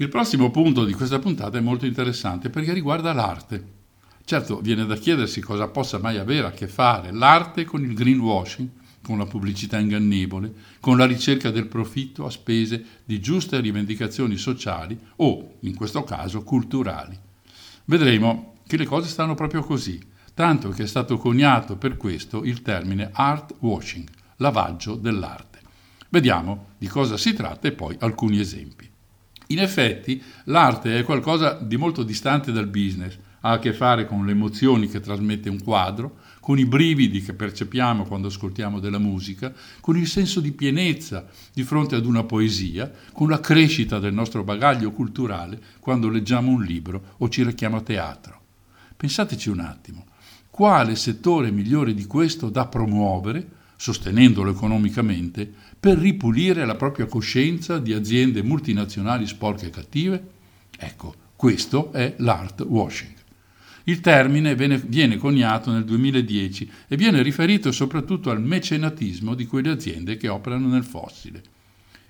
Il prossimo punto di questa puntata è molto interessante perché riguarda l'arte. Certo, viene da chiedersi cosa possa mai avere a che fare l'arte con il greenwashing, con la pubblicità ingannevole, con la ricerca del profitto a spese di giuste rivendicazioni sociali o, in questo caso, culturali. Vedremo che le cose stanno proprio così, tanto che è stato coniato per questo il termine art washing, lavaggio dell'arte. Vediamo di cosa si tratta e poi alcuni esempi. In effetti l'arte è qualcosa di molto distante dal business, ha a che fare con le emozioni che trasmette un quadro, con i brividi che percepiamo quando ascoltiamo della musica, con il senso di pienezza di fronte ad una poesia, con la crescita del nostro bagaglio culturale quando leggiamo un libro o ci rechiamo a teatro. Pensateci un attimo, quale settore migliore di questo da promuovere, sostenendolo economicamente, per ripulire la propria coscienza di aziende multinazionali sporche e cattive? Ecco, questo è l'art washing. Il termine viene, coniato nel 2010 e viene riferito soprattutto al mecenatismo di quelle aziende che operano nel fossile.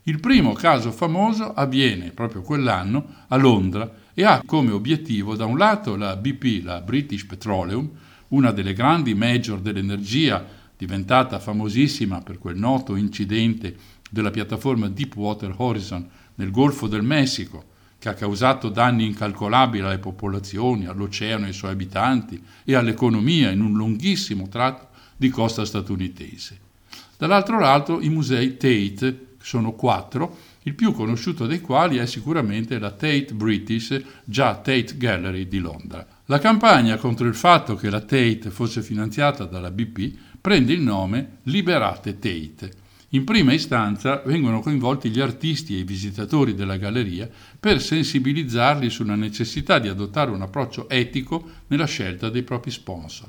Il primo caso famoso avviene proprio quell'anno a Londra e ha come obiettivo da un lato la BP, la British Petroleum, una delle grandi major dell'energia diventata famosissima per quel noto incidente della piattaforma Deepwater Horizon nel Golfo del Messico, che ha causato danni incalcolabili alle popolazioni, all'oceano e ai suoi abitanti e all'economia in un lunghissimo tratto di costa statunitense. Dall'altro lato i musei Tate, sono quattro, il più conosciuto dei quali è sicuramente la Tate British, già Tate Gallery di Londra. La campagna contro il fatto che la Tate fosse finanziata dalla BP prende il nome Liberate Tate. In prima istanza vengono coinvolti gli artisti e i visitatori della galleria per sensibilizzarli sulla necessità di adottare un approccio etico nella scelta dei propri sponsor.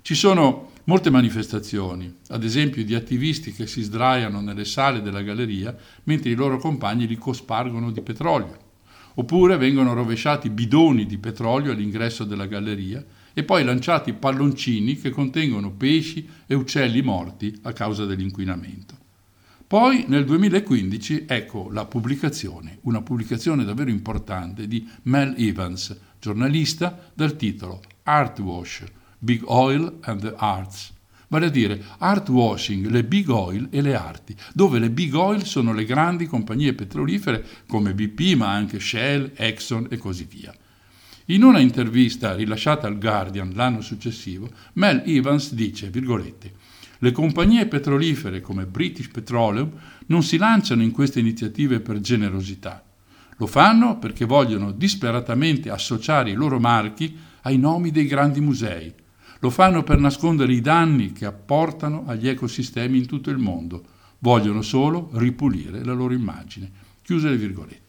Ci sono molte manifestazioni, ad esempio di attivisti che si sdraiano nelle sale della galleria mentre i loro compagni li cospargono di petrolio, oppure vengono rovesciati bidoni di petrolio all'ingresso della galleria e poi lanciati palloncini che contengono pesci e uccelli morti a causa dell'inquinamento. Poi nel 2015 ecco la pubblicazione, una pubblicazione davvero importante di Mel Evans, giornalista, dal titolo Art Wash, Big Oil and the Arts, vale a dire art washing, le big oil e le arti, dove le big oil sono le grandi compagnie petrolifere come BP ma anche Shell, Exxon e così via. In una intervista rilasciata al Guardian l'anno successivo, Mel Evans dice, virgolette, le compagnie petrolifere come British Petroleum non si lanciano in queste iniziative per generosità. Lo fanno perché vogliono disperatamente associare i loro marchi ai nomi dei grandi musei, lo fanno per nascondere i danni che apportano agli ecosistemi in tutto il mondo. Vogliono solo ripulire la loro immagine. Chiuse le virgolette.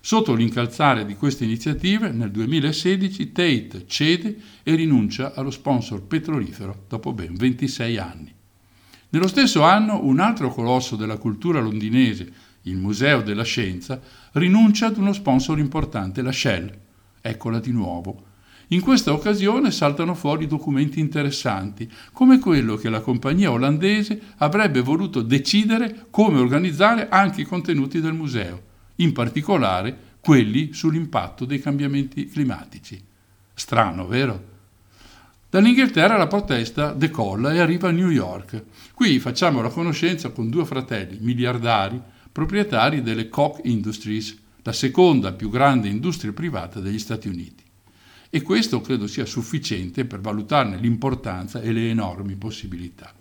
Sotto l'incalzare di queste iniziative, nel 2016 Tate cede e rinuncia allo sponsor petrolifero dopo ben 26 anni. Nello stesso anno un altro colosso della cultura londinese, il Museo della Scienza, rinuncia ad uno sponsor importante, la Shell. Eccola di nuovo, in questa occasione saltano fuori documenti interessanti, come quello che la compagnia olandese avrebbe voluto decidere come organizzare anche i contenuti del museo, in particolare quelli sull'impatto dei cambiamenti climatici. Strano, vero? Dall'Inghilterra la protesta decolla e arriva a New York. Qui facciamo la conoscenza con due fratelli miliardari, proprietari delle Koch Industries, la seconda più grande industria privata degli Stati Uniti e questo credo sia sufficiente per valutarne l'importanza e le enormi possibilità.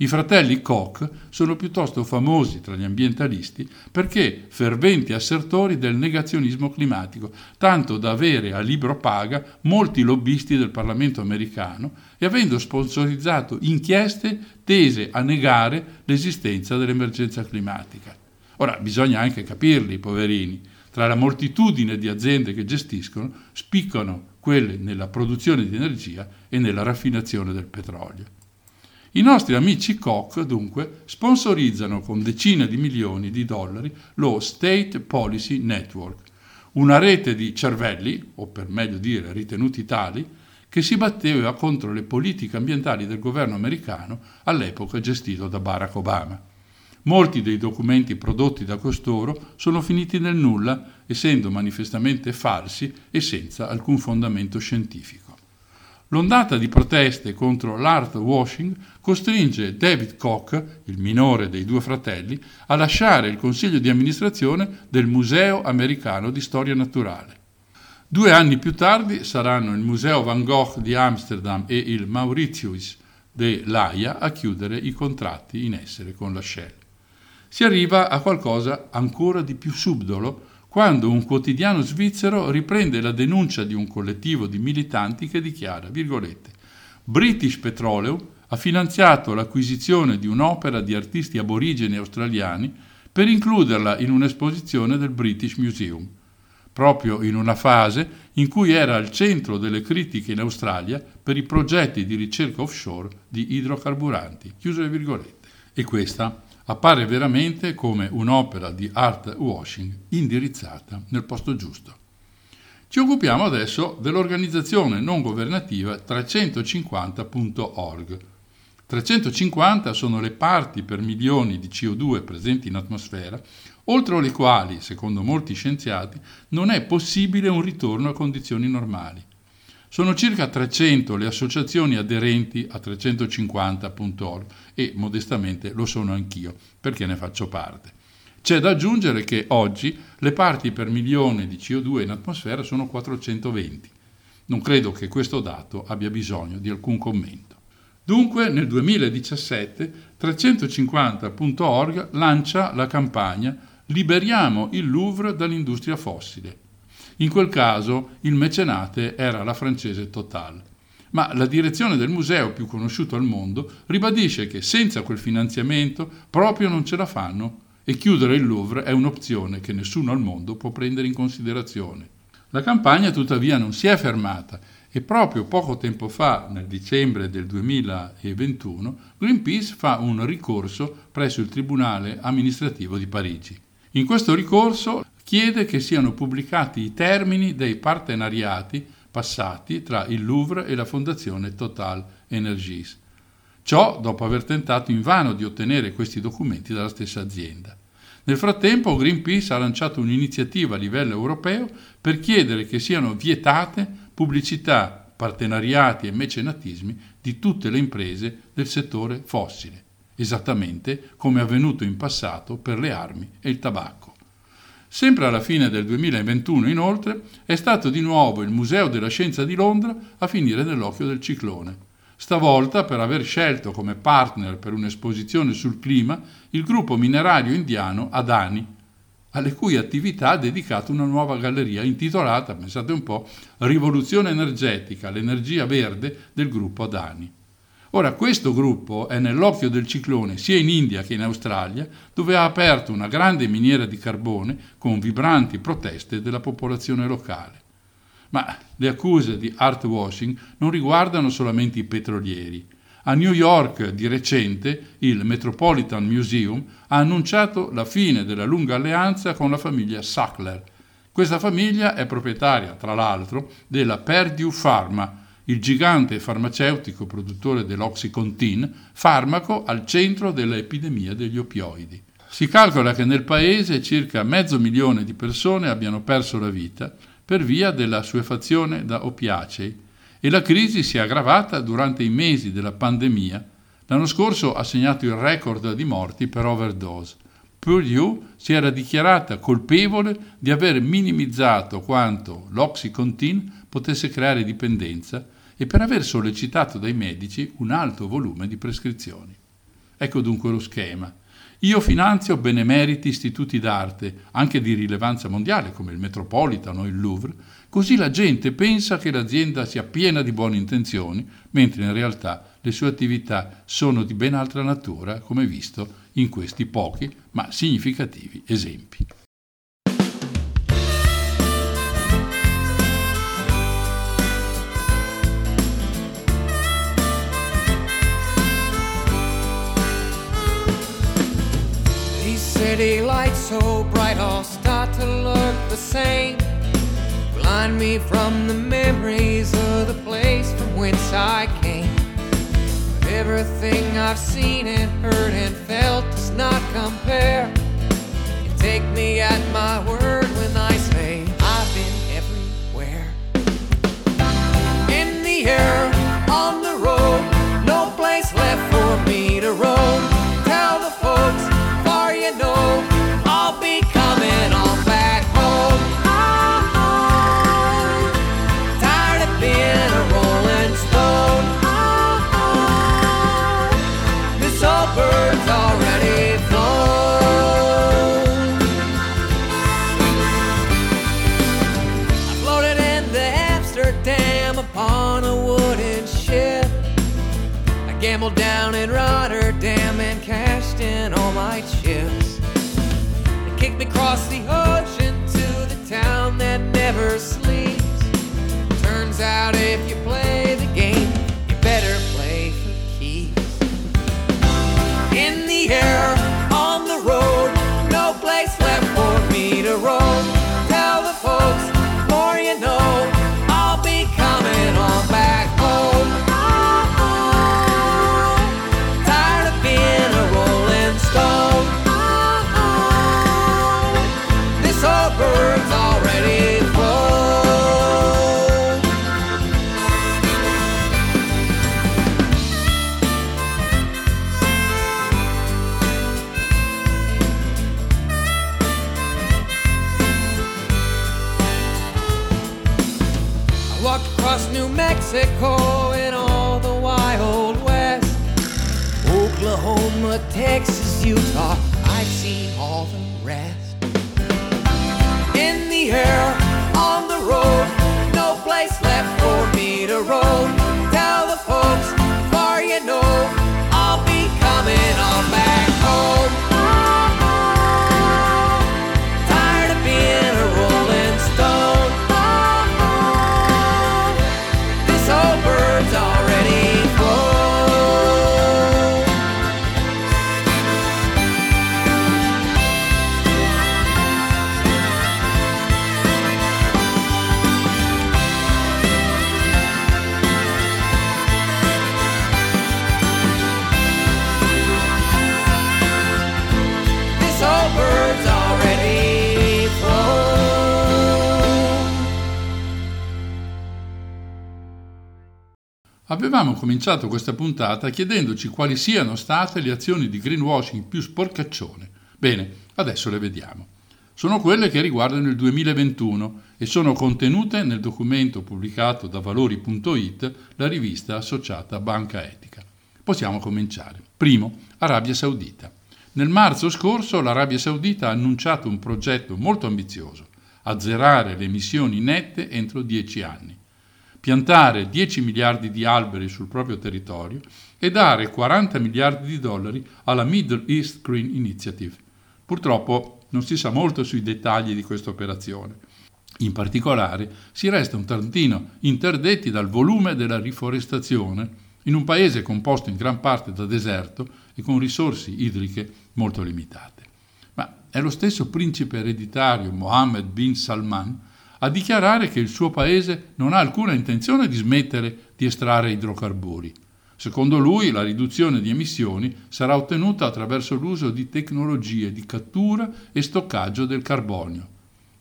I fratelli Koch sono piuttosto famosi tra gli ambientalisti perché ferventi assertori del negazionismo climatico, tanto da avere a libro paga molti lobbisti del Parlamento americano e avendo sponsorizzato inchieste tese a negare l'esistenza dell'emergenza climatica. Ora bisogna anche capirli, poverini. Tra la moltitudine di aziende che gestiscono spiccano quelle nella produzione di energia e nella raffinazione del petrolio. I nostri amici Koch, dunque, sponsorizzano con decine di milioni di dollari lo State Policy Network, una rete di cervelli, o per meglio dire ritenuti tali, che si batteva contro le politiche ambientali del governo americano all'epoca gestito da Barack Obama. Molti dei documenti prodotti da costoro sono finiti nel nulla, essendo manifestamente falsi e senza alcun fondamento scientifico. L'ondata di proteste contro l'art washing costringe David Koch, il minore dei due fratelli, a lasciare il consiglio di amministrazione del Museo americano di storia naturale. Due anni più tardi saranno il Museo Van Gogh di Amsterdam e il Mauritius de l'Aia a chiudere i contratti in essere con la Shell si arriva a qualcosa ancora di più subdolo quando un quotidiano svizzero riprende la denuncia di un collettivo di militanti che dichiara, virgolette, British Petroleum ha finanziato l'acquisizione di un'opera di artisti aborigeni australiani per includerla in un'esposizione del British Museum, proprio in una fase in cui era al centro delle critiche in Australia per i progetti di ricerca offshore di idrocarburanti. Chiuse le virgolette. E questa appare veramente come un'opera di art washing indirizzata nel posto giusto. Ci occupiamo adesso dell'organizzazione non governativa 350.org. 350 sono le parti per milioni di CO2 presenti in atmosfera, oltre le quali, secondo molti scienziati, non è possibile un ritorno a condizioni normali. Sono circa 300 le associazioni aderenti a 350.org e modestamente lo sono anch'io, perché ne faccio parte. C'è da aggiungere che oggi le parti per milione di CO2 in atmosfera sono 420. Non credo che questo dato abbia bisogno di alcun commento. Dunque nel 2017 350.org lancia la campagna Liberiamo il Louvre dall'industria fossile. In quel caso il mecenate era la francese Total. Ma la direzione del museo più conosciuto al mondo ribadisce che senza quel finanziamento proprio non ce la fanno e chiudere il Louvre è un'opzione che nessuno al mondo può prendere in considerazione. La campagna tuttavia non si è fermata e proprio poco tempo fa, nel dicembre del 2021, Greenpeace fa un ricorso presso il Tribunale amministrativo di Parigi. In questo ricorso chiede che siano pubblicati i termini dei partenariati passati tra il Louvre e la Fondazione Total Energies. Ciò dopo aver tentato invano di ottenere questi documenti dalla stessa azienda. Nel frattempo Greenpeace ha lanciato un'iniziativa a livello europeo per chiedere che siano vietate pubblicità, partenariati e mecenatismi di tutte le imprese del settore fossile, esattamente come è avvenuto in passato per le armi e il tabacco. Sempre alla fine del 2021, inoltre, è stato di nuovo il Museo della Scienza di Londra a finire nell'occhio del ciclone. Stavolta per aver scelto come partner per un'esposizione sul clima il gruppo minerario indiano Adani, alle cui attività ha dedicato una nuova galleria intitolata, pensate un po', Rivoluzione energetica, l'energia verde del gruppo Adani. Ora, questo gruppo è nell'occhio del ciclone sia in India che in Australia, dove ha aperto una grande miniera di carbone con vibranti proteste della popolazione locale. Ma le accuse di art washing non riguardano solamente i petrolieri. A New York di recente il Metropolitan Museum ha annunciato la fine della lunga alleanza con la famiglia Sackler. Questa famiglia è proprietaria, tra l'altro, della Purdue Pharma, il gigante farmaceutico produttore dell'Oxycontin, farmaco al centro dell'epidemia degli opioidi. Si calcola che nel paese circa mezzo milione di persone abbiano perso la vita per via della suefazione da oppiacei e la crisi si è aggravata durante i mesi della pandemia. L'anno scorso ha segnato il record di morti per overdose. Purdue si era dichiarata colpevole di aver minimizzato quanto l'Oxycontin potesse creare dipendenza e per aver sollecitato dai medici un alto volume di prescrizioni. Ecco dunque lo schema. Io finanzio benemeriti istituti d'arte, anche di rilevanza mondiale come il Metropolitan o il Louvre, così la gente pensa che l'azienda sia piena di buone intenzioni, mentre in realtà le sue attività sono di ben altra natura, come visto in questi pochi ma significativi esempi. City lights so bright all start to look the same. Blind me from the memories of the place from whence I came. But everything I've seen and heard and felt does not compare. You take me at my word when I say I've been everywhere. In the air, on the road, gambled down in Rotterdam and cashed in all my chips. They kicked me across the ocean to the town that never sleeps. Turns out if you play the game, you better play for keeps. In the air, Avevamo cominciato questa puntata chiedendoci quali siano state le azioni di greenwashing più sporcaccione. Bene, adesso le vediamo. Sono quelle che riguardano il 2021 e sono contenute nel documento pubblicato da valori.it, la rivista associata Banca Etica. Possiamo cominciare. Primo, Arabia Saudita. Nel marzo scorso l'Arabia Saudita ha annunciato un progetto molto ambizioso, azzerare le emissioni nette entro 10 anni piantare 10 miliardi di alberi sul proprio territorio e dare 40 miliardi di dollari alla Middle East Green Initiative. Purtroppo non si sa molto sui dettagli di questa operazione. In particolare si resta un tantino interdetti dal volume della riforestazione in un paese composto in gran parte da deserto e con risorse idriche molto limitate. Ma è lo stesso principe ereditario Mohammed bin Salman a dichiarare che il suo paese non ha alcuna intenzione di smettere di estrarre idrocarburi. Secondo lui la riduzione di emissioni sarà ottenuta attraverso l'uso di tecnologie di cattura e stoccaggio del carbonio,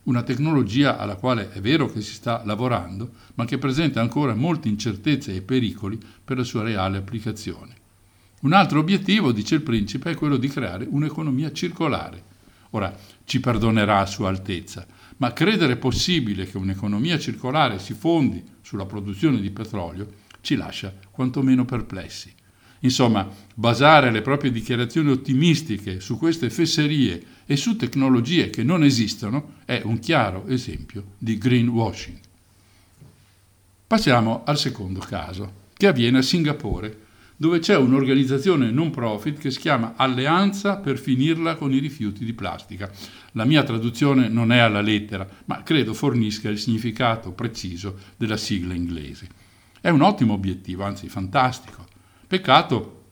una tecnologia alla quale è vero che si sta lavorando, ma che presenta ancora molte incertezze e pericoli per la sua reale applicazione. Un altro obiettivo, dice il principe, è quello di creare un'economia circolare. Ora, ci perdonerà Sua Altezza, ma credere possibile che un'economia circolare si fondi sulla produzione di petrolio ci lascia quantomeno perplessi. Insomma, basare le proprie dichiarazioni ottimistiche su queste fesserie e su tecnologie che non esistono è un chiaro esempio di greenwashing. Passiamo al secondo caso, che avviene a Singapore, dove c'è un'organizzazione non profit che si chiama Alleanza per finirla con i rifiuti di plastica. La mia traduzione non è alla lettera, ma credo fornisca il significato preciso della sigla inglese. È un ottimo obiettivo, anzi fantastico. Peccato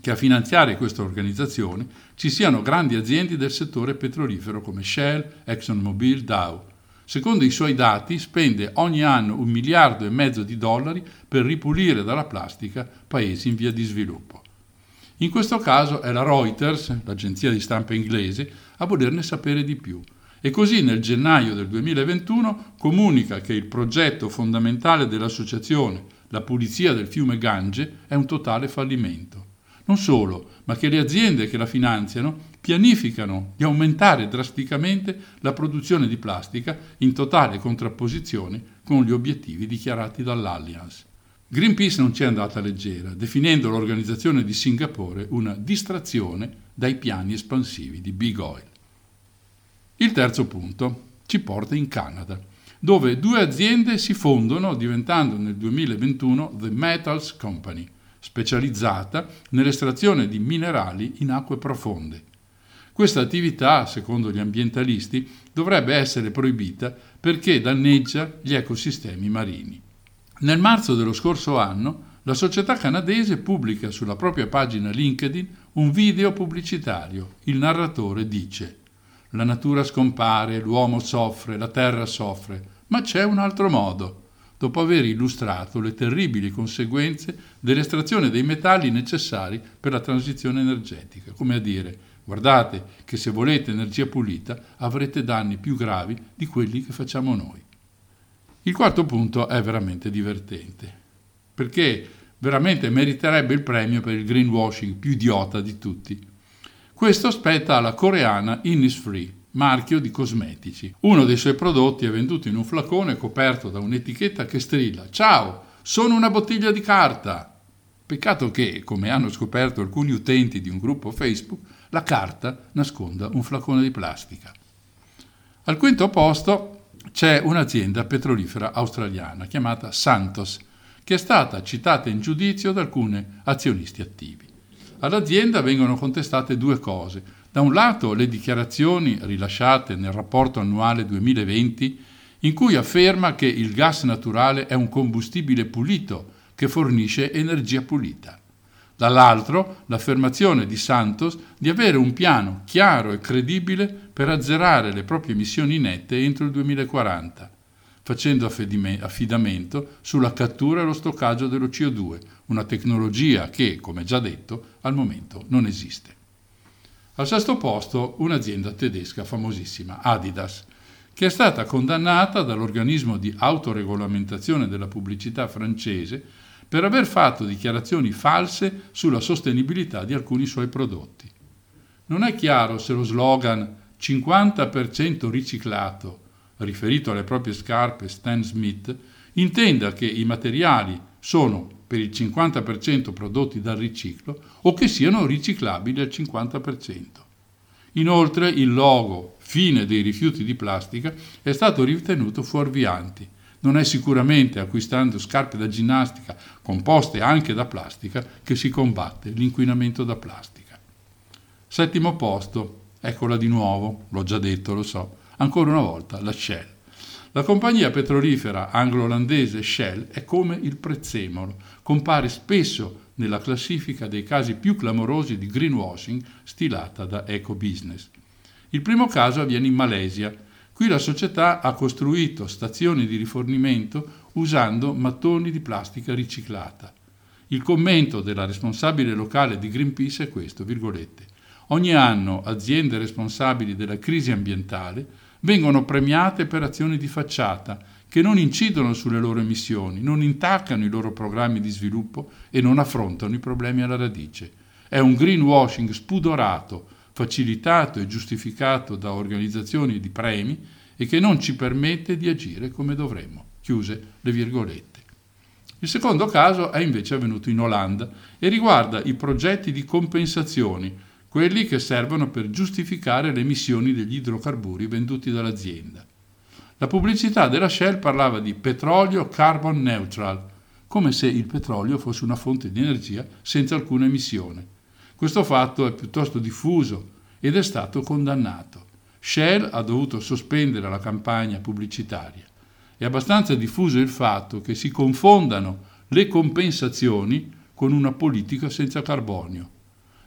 che a finanziare questa organizzazione ci siano grandi aziende del settore petrolifero come Shell, ExxonMobil, Dow. Secondo i suoi dati spende ogni anno un miliardo e mezzo di dollari per ripulire dalla plastica paesi in via di sviluppo. In questo caso è la Reuters, l'agenzia di stampa inglese, a volerne sapere di più e così nel gennaio del 2021 comunica che il progetto fondamentale dell'associazione, la pulizia del fiume Gange, è un totale fallimento. Non solo, ma che le aziende che la finanziano pianificano di aumentare drasticamente la produzione di plastica in totale contrapposizione con gli obiettivi dichiarati dall'Alliance. Greenpeace non ci è andata leggera, definendo l'organizzazione di Singapore una distrazione dai piani espansivi di Big Oil. Il terzo punto ci porta in Canada, dove due aziende si fondono diventando nel 2021 The Metals Company, specializzata nell'estrazione di minerali in acque profonde. Questa attività, secondo gli ambientalisti, dovrebbe essere proibita perché danneggia gli ecosistemi marini. Nel marzo dello scorso anno, la società canadese pubblica sulla propria pagina LinkedIn un video pubblicitario. Il narratore dice La natura scompare, l'uomo soffre, la terra soffre, ma c'è un altro modo dopo aver illustrato le terribili conseguenze dell'estrazione dei metalli necessari per la transizione energetica, come a dire guardate che se volete energia pulita avrete danni più gravi di quelli che facciamo noi. Il quarto punto è veramente divertente, perché veramente meriterebbe il premio per il greenwashing più idiota di tutti. Questo spetta alla coreana Innisfree, marchio di cosmetici. Uno dei suoi prodotti è venduto in un flacone coperto da un'etichetta che strilla Ciao, sono una bottiglia di carta. Peccato che, come hanno scoperto alcuni utenti di un gruppo Facebook, la carta nasconda un flacone di plastica. Al quinto posto c'è un'azienda petrolifera australiana chiamata Santos, che è stata citata in giudizio da alcuni azionisti attivi. All'azienda vengono contestate due cose. Da un lato le dichiarazioni rilasciate nel rapporto annuale 2020 in cui afferma che il gas naturale è un combustibile pulito che fornisce energia pulita. Dall'altro l'affermazione di Santos di avere un piano chiaro e credibile per azzerare le proprie emissioni nette entro il 2040, facendo affidamento sulla cattura e lo stoccaggio dello CO2, una tecnologia che, come già detto, al momento non esiste. Al sesto posto un'azienda tedesca famosissima, Adidas, che è stata condannata dall'organismo di autoregolamentazione della pubblicità francese per aver fatto dichiarazioni false sulla sostenibilità di alcuni suoi prodotti. Non è chiaro se lo slogan 50% riciclato, riferito alle proprie scarpe Stan Smith, intenda che i materiali sono per il 50% prodotti dal riciclo o che siano riciclabili al 50%. Inoltre il logo fine dei rifiuti di plastica è stato ritenuto fuorviante non è sicuramente acquistando scarpe da ginnastica composte anche da plastica che si combatte l'inquinamento da plastica. Settimo posto, eccola di nuovo, l'ho già detto, lo so, ancora una volta la Shell. La compagnia petrolifera anglo-olandese Shell è come il prezzemolo, compare spesso nella classifica dei casi più clamorosi di greenwashing stilata da Eco Business. Il primo caso avviene in Malesia, Qui la società ha costruito stazioni di rifornimento usando mattoni di plastica riciclata. Il commento della responsabile locale di Greenpeace è questo, virgolette. Ogni anno aziende responsabili della crisi ambientale vengono premiate per azioni di facciata che non incidono sulle loro emissioni, non intaccano i loro programmi di sviluppo e non affrontano i problemi alla radice. È un greenwashing spudorato, facilitato e giustificato da organizzazioni di premi e che non ci permette di agire come dovremmo. Chiuse le virgolette. Il secondo caso è invece avvenuto in Olanda e riguarda i progetti di compensazioni, quelli che servono per giustificare le emissioni degli idrocarburi venduti dall'azienda. La pubblicità della Shell parlava di petrolio carbon neutral, come se il petrolio fosse una fonte di energia senza alcuna emissione. Questo fatto è piuttosto diffuso ed è stato condannato. Shell ha dovuto sospendere la campagna pubblicitaria. È abbastanza diffuso il fatto che si confondano le compensazioni con una politica senza carbonio,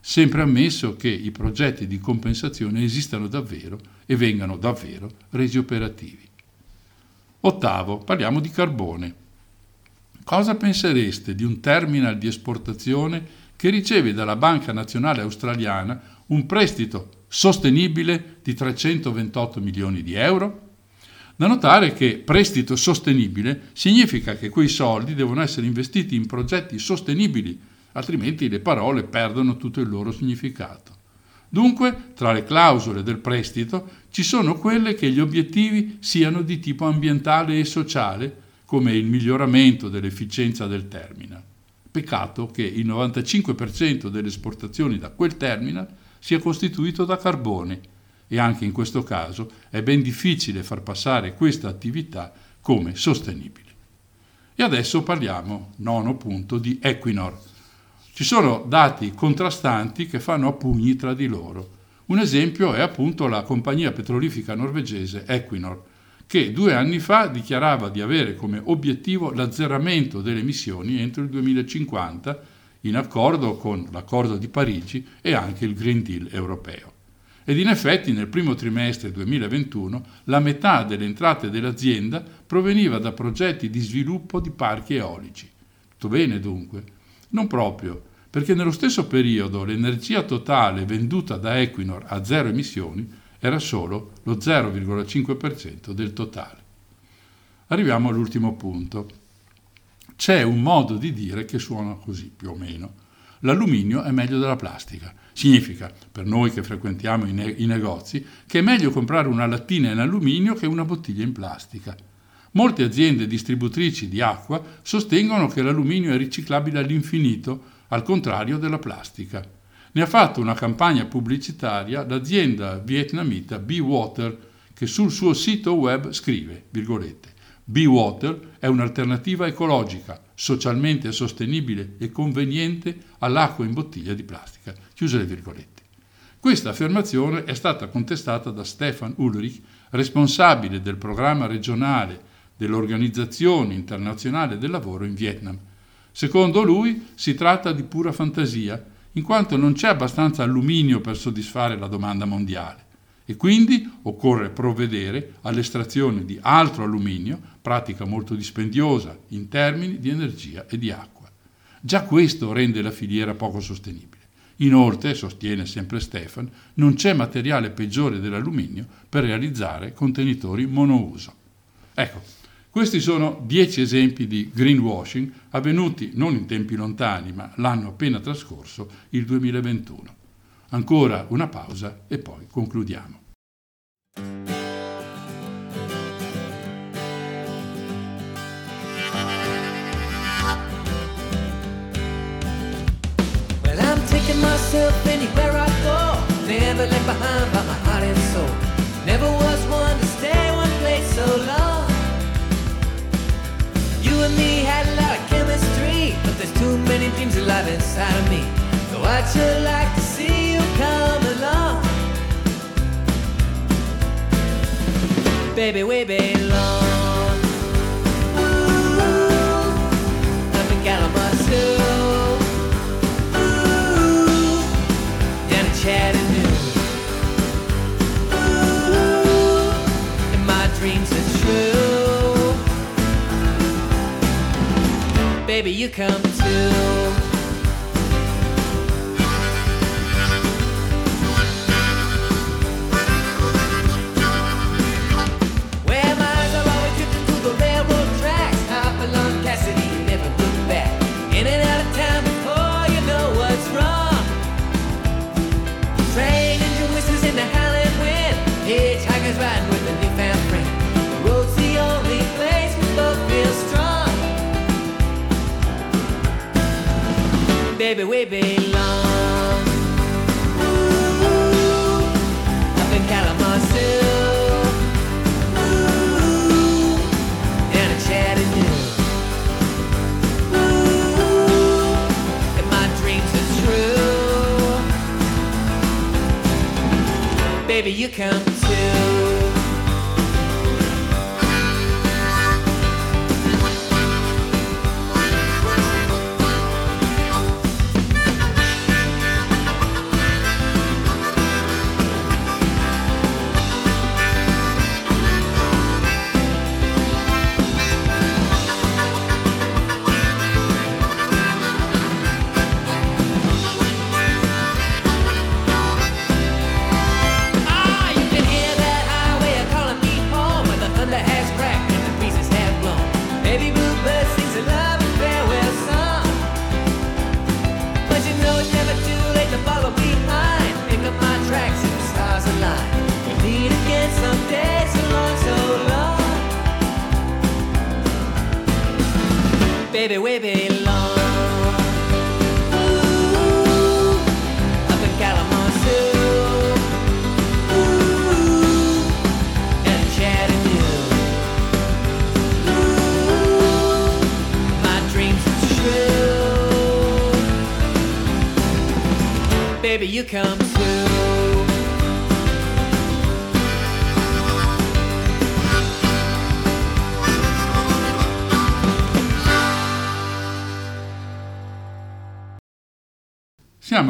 sempre ammesso che i progetti di compensazione esistano davvero e vengano davvero resi operativi. Ottavo, parliamo di carbone. Cosa pensereste di un terminal di esportazione che riceve dalla Banca Nazionale Australiana un prestito sostenibile di 328 milioni di euro? Da notare che prestito sostenibile significa che quei soldi devono essere investiti in progetti sostenibili, altrimenti le parole perdono tutto il loro significato. Dunque, tra le clausole del prestito ci sono quelle che gli obiettivi siano di tipo ambientale e sociale, come il miglioramento dell'efficienza del terminal. Peccato che il 95% delle esportazioni da quel terminal sia costituito da carbone e anche in questo caso è ben difficile far passare questa attività come sostenibile. E adesso parliamo, nono punto, di Equinor. Ci sono dati contrastanti che fanno a pugni tra di loro. Un esempio è appunto la compagnia petrolifera norvegese Equinor, che due anni fa dichiarava di avere come obiettivo l'azzeramento delle emissioni entro il 2050, in accordo con l'accordo di Parigi e anche il Green Deal europeo. Ed in effetti nel primo trimestre 2021 la metà delle entrate dell'azienda proveniva da progetti di sviluppo di parchi eolici. Tutto bene dunque? Non proprio, perché nello stesso periodo l'energia totale venduta da Equinor a zero emissioni era solo lo 0,5% del totale. Arriviamo all'ultimo punto. C'è un modo di dire che suona così più o meno. L'alluminio è meglio della plastica. Significa, per noi che frequentiamo i, ne- i negozi, che è meglio comprare una lattina in alluminio che una bottiglia in plastica. Molte aziende distributrici di acqua sostengono che l'alluminio è riciclabile all'infinito, al contrario della plastica. Ne ha fatto una campagna pubblicitaria l'azienda vietnamita Be Water, che sul suo sito web scrive, virgolette, Be Water è un'alternativa ecologica, socialmente sostenibile e conveniente all'acqua in bottiglia di plastica. Chiuse le virgolette. Questa affermazione è stata contestata da Stefan Ulrich, responsabile del programma regionale dell'Organizzazione internazionale del lavoro in Vietnam. Secondo lui si tratta di pura fantasia, in quanto non c'è abbastanza alluminio per soddisfare la domanda mondiale e quindi occorre provvedere all'estrazione di altro alluminio, pratica molto dispendiosa in termini di energia e di acqua. Già questo rende la filiera poco sostenibile. Inoltre, sostiene sempre Stefan, non c'è materiale peggiore dell'alluminio per realizzare contenitori monouso. Ecco, questi sono dieci esempi di greenwashing avvenuti non in tempi lontani, ma l'anno appena trascorso, il 2021. Ancora una pausa e poi concludiamo. I'm taking myself anywhere I go. Never left behind by my heart and soul. Never was one to stay one place so long. And me had a lot of chemistry, but there's too many dreams alive inside of me. So I'd sure like to see you come along. Baby, we belong. Baby, you come too. Baby, we belong. Ooh, up in Kalamazoo. Ooh, down in Chattanooga. Ooh, and my dreams are true. Baby, you come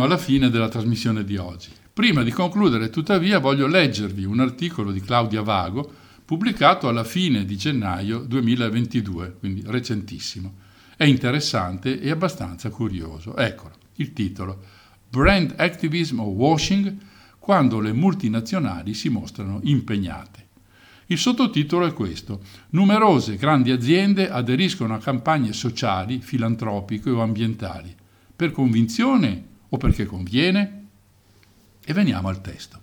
Siamo alla fine della trasmissione di oggi. Prima di concludere, tuttavia, voglio leggervi un articolo di Claudia Vago pubblicato alla fine di gennaio 2022, quindi recentissimo. È interessante e abbastanza curioso. Eccolo, il titolo Brand Activism o Washing quando le multinazionali si mostrano impegnate. Il sottotitolo è questo. Numerose grandi aziende aderiscono a campagne sociali, filantropiche o ambientali. Per convinzione o perché conviene? E veniamo al testo.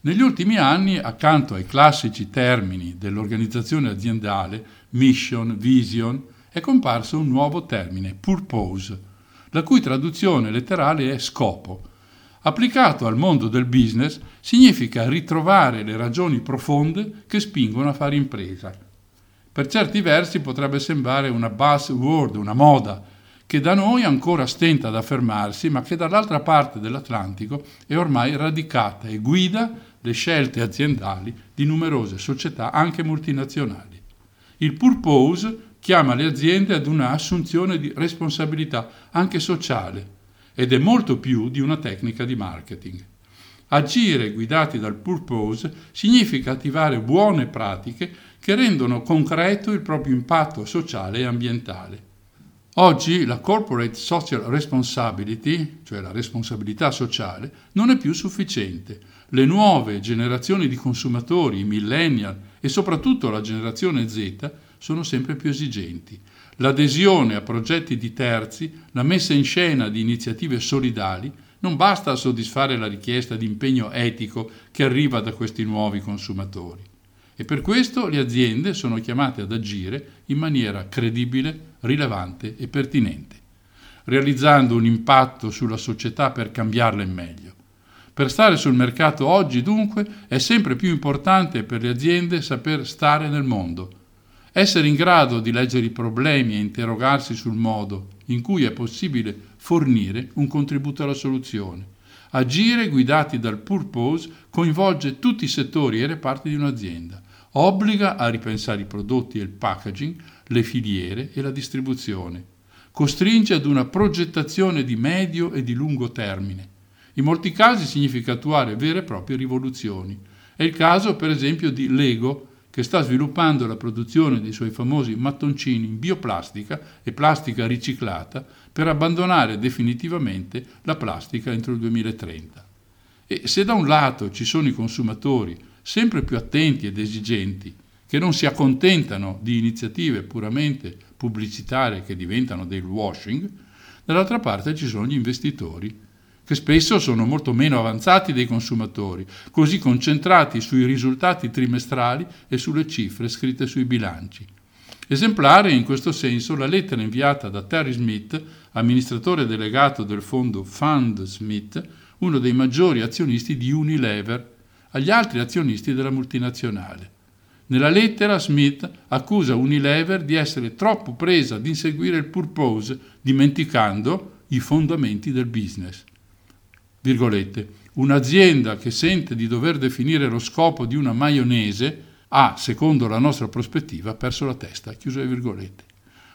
Negli ultimi anni, accanto ai classici termini dell'organizzazione aziendale, mission, vision, è comparso un nuovo termine, purpose, la cui traduzione letterale è scopo. Applicato al mondo del business significa ritrovare le ragioni profonde che spingono a fare impresa. Per certi versi potrebbe sembrare una buzzword, una moda, che da noi ancora stenta ad affermarsi, ma che dall'altra parte dell'Atlantico è ormai radicata e guida le scelte aziendali di numerose società anche multinazionali. Il purpose chiama le aziende ad una assunzione di responsabilità anche sociale ed è molto più di una tecnica di marketing. Agire guidati dal purpose significa attivare buone pratiche che rendono concreto il proprio impatto sociale e ambientale. Oggi la corporate social responsibility, cioè la responsabilità sociale, non è più sufficiente. Le nuove generazioni di consumatori, i millennial e soprattutto la generazione Z sono sempre più esigenti. L'adesione a progetti di terzi, la messa in scena di iniziative solidali non basta a soddisfare la richiesta di impegno etico che arriva da questi nuovi consumatori. E per questo le aziende sono chiamate ad agire in maniera credibile, rilevante e pertinente, realizzando un impatto sulla società per cambiarla in meglio. Per stare sul mercato oggi, dunque, è sempre più importante per le aziende saper stare nel mondo, essere in grado di leggere i problemi e interrogarsi sul modo in cui è possibile fornire un contributo alla soluzione. Agire guidati dal purpose coinvolge tutti i settori e reparti di un'azienda, obbliga a ripensare i prodotti e il packaging, le filiere e la distribuzione, costringe ad una progettazione di medio e di lungo termine. In molti casi significa attuare vere e proprie rivoluzioni. È il caso, per esempio, di Lego, che sta sviluppando la produzione dei suoi famosi mattoncini in bioplastica e plastica riciclata per abbandonare definitivamente la plastica entro il 2030. E se da un lato ci sono i consumatori sempre più attenti ed esigenti, che non si accontentano di iniziative puramente pubblicitarie che diventano del washing, dall'altra parte ci sono gli investitori che spesso sono molto meno avanzati dei consumatori, così concentrati sui risultati trimestrali e sulle cifre scritte sui bilanci. Esemplare in questo senso la lettera inviata da Terry Smith, amministratore delegato del fondo Fund Smith, uno dei maggiori azionisti di Unilever, agli altri azionisti della multinazionale. Nella lettera Smith accusa Unilever di essere troppo presa ad inseguire il purpose, dimenticando i fondamenti del business virgolette, un'azienda che sente di dover definire lo scopo di una maionese ha, secondo la nostra prospettiva, perso la testa, chiuse le virgolette.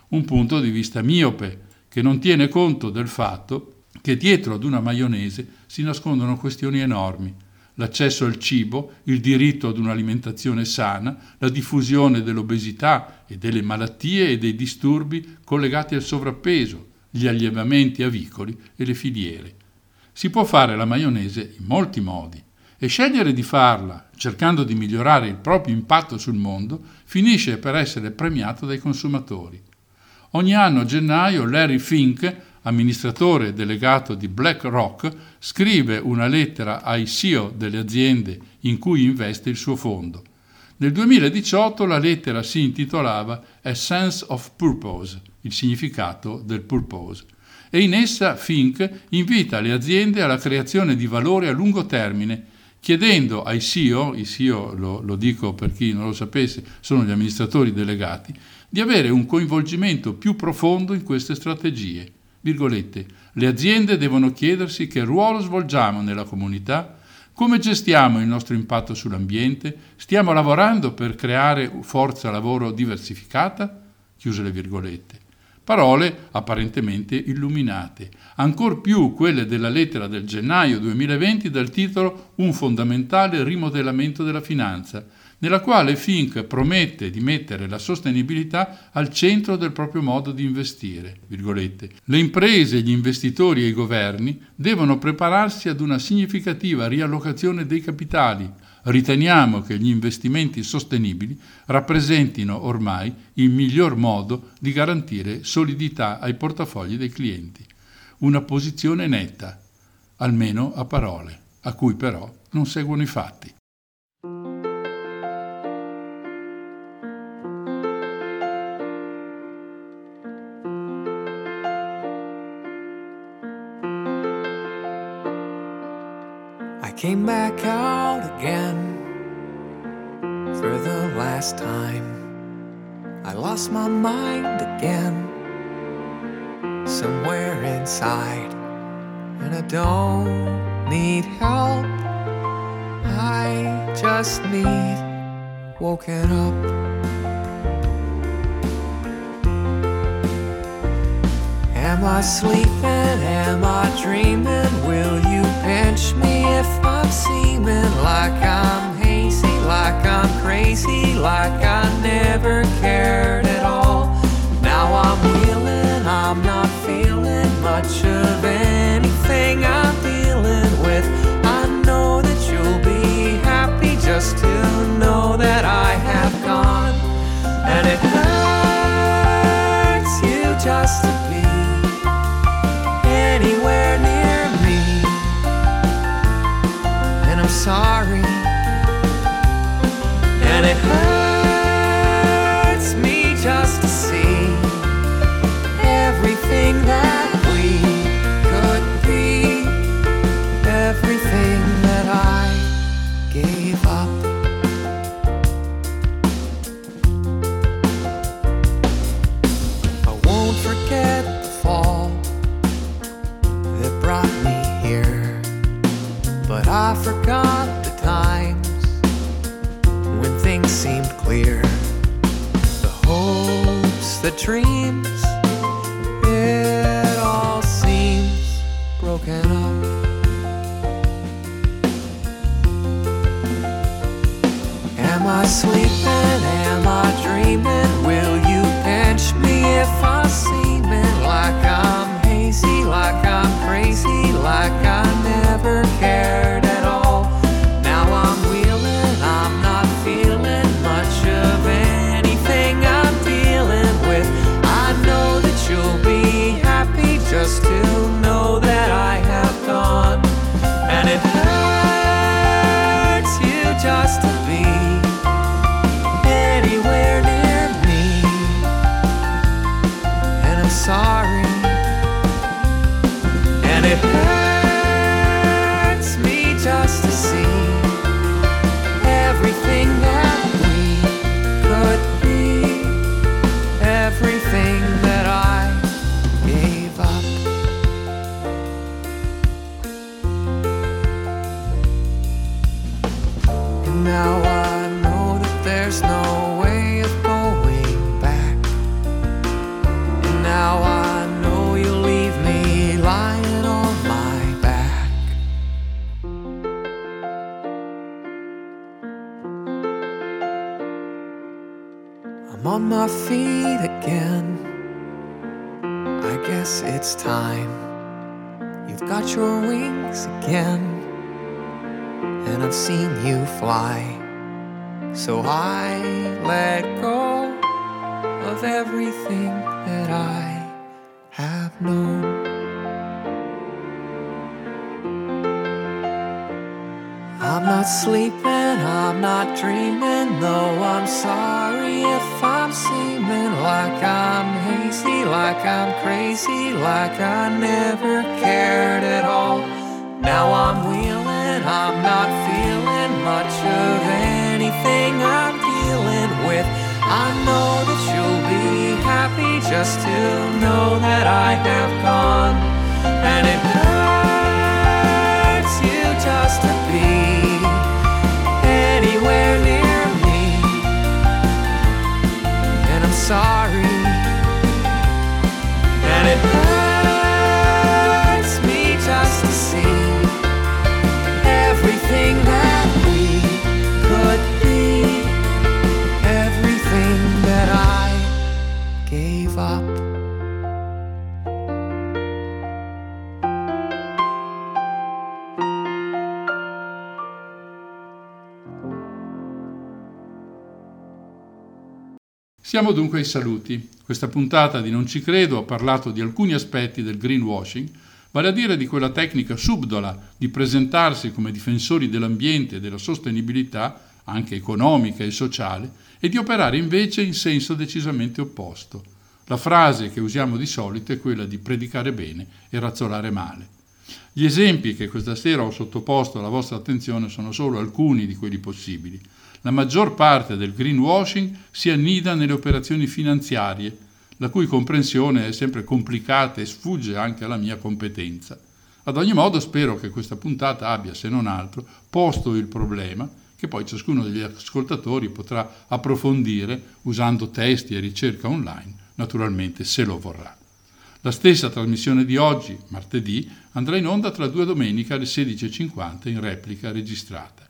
Un punto di vista miope che non tiene conto del fatto che dietro ad una maionese si nascondono questioni enormi. L'accesso al cibo, il diritto ad un'alimentazione sana, la diffusione dell'obesità e delle malattie e dei disturbi collegati al sovrappeso, gli allevamenti avicoli e le filiere. Si può fare la maionese in molti modi e scegliere di farla cercando di migliorare il proprio impatto sul mondo finisce per essere premiato dai consumatori. Ogni anno a gennaio Larry Fink, amministratore delegato di BlackRock, scrive una lettera ai CEO delle aziende in cui investe il suo fondo. Nel 2018 la lettera si intitolava A Sense of Purpose, il significato del purpose e in essa Fink invita le aziende alla creazione di valore a lungo termine, chiedendo ai CEO, i CEO lo, lo dico per chi non lo sapesse, sono gli amministratori delegati, di avere un coinvolgimento più profondo in queste strategie. Virgolette, le aziende devono chiedersi che ruolo svolgiamo nella comunità, come gestiamo il nostro impatto sull'ambiente, stiamo lavorando per creare forza lavoro diversificata? Chiuse le virgolette. Parole apparentemente illuminate, ancor più quelle della lettera del gennaio 2020 dal titolo Un fondamentale rimodellamento della finanza, nella quale Fink promette di mettere la sostenibilità al centro del proprio modo di investire. Le imprese, gli investitori e i governi devono prepararsi ad una significativa riallocazione dei capitali. Riteniamo che gli investimenti sostenibili rappresentino ormai il miglior modo di garantire solidità ai portafogli dei clienti. Una posizione netta, almeno a parole, a cui però non seguono i fatti. came back out again for the last time. I lost my mind again, somewhere inside, and I don't need help. I just need woken up. Am I sleeping? Am I dreaming? Will you Pinch me if I'm seeming like I'm hazy, like I'm crazy, like I never cared at all. Now I'm feeling, I'm not feeling much of anything I'm dealing with. I know that you'll be happy just to know that I have gone. And it hurts you just sorry, and it hurts. sorry. Siamo dunque ai saluti. Questa puntata di Non ci credo ha parlato di alcuni aspetti del greenwashing, vale a dire di quella tecnica subdola di presentarsi come difensori dell'ambiente e della sostenibilità, anche economica e sociale, e di operare invece in senso decisamente opposto. La frase che usiamo di solito è quella di predicare bene e razzolare male. Gli esempi che questa sera ho sottoposto alla vostra attenzione sono solo alcuni di quelli possibili. La maggior parte del greenwashing si annida nelle operazioni finanziarie, la cui comprensione è sempre complicata e sfugge anche alla mia competenza. Ad ogni modo spero che questa puntata abbia, se non altro, posto il problema che poi ciascuno degli ascoltatori potrà approfondire usando testi e ricerca online, naturalmente se lo vorrà. La stessa trasmissione di oggi, martedì, andrà in onda tra due domeniche alle 16.50 in replica registrata.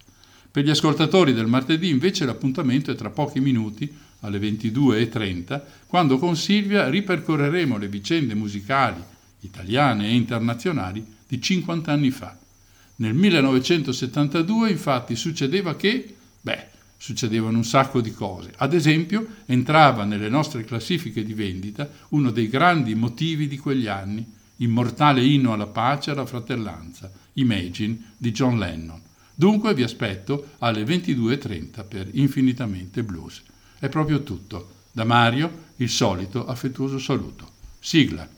Per gli ascoltatori del martedì invece l'appuntamento è tra pochi minuti alle 22.30, quando con Silvia ripercorreremo le vicende musicali italiane e internazionali di 50 anni fa. Nel 1972 infatti succedeva che, beh, succedevano un sacco di cose. Ad esempio, entrava nelle nostre classifiche di vendita uno dei grandi motivi di quegli anni, immortale inno alla pace e alla fratellanza, Imagine di John Lennon. Dunque vi aspetto alle 22.30 per Infinitamente Blues. È proprio tutto. Da Mario il solito affettuoso saluto. Sigla.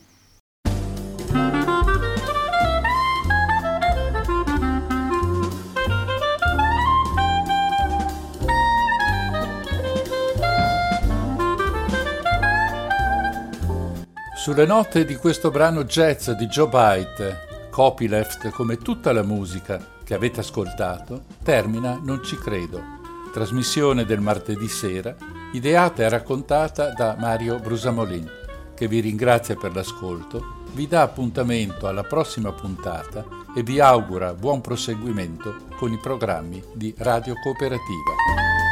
Sulle note di questo brano jazz di Joe Byte, copyleft come tutta la musica che avete ascoltato, termina Non ci credo, trasmissione del martedì sera, ideata e raccontata da Mario Brusamolin, che vi ringrazia per l'ascolto, vi dà appuntamento alla prossima puntata e vi augura buon proseguimento con i programmi di Radio Cooperativa.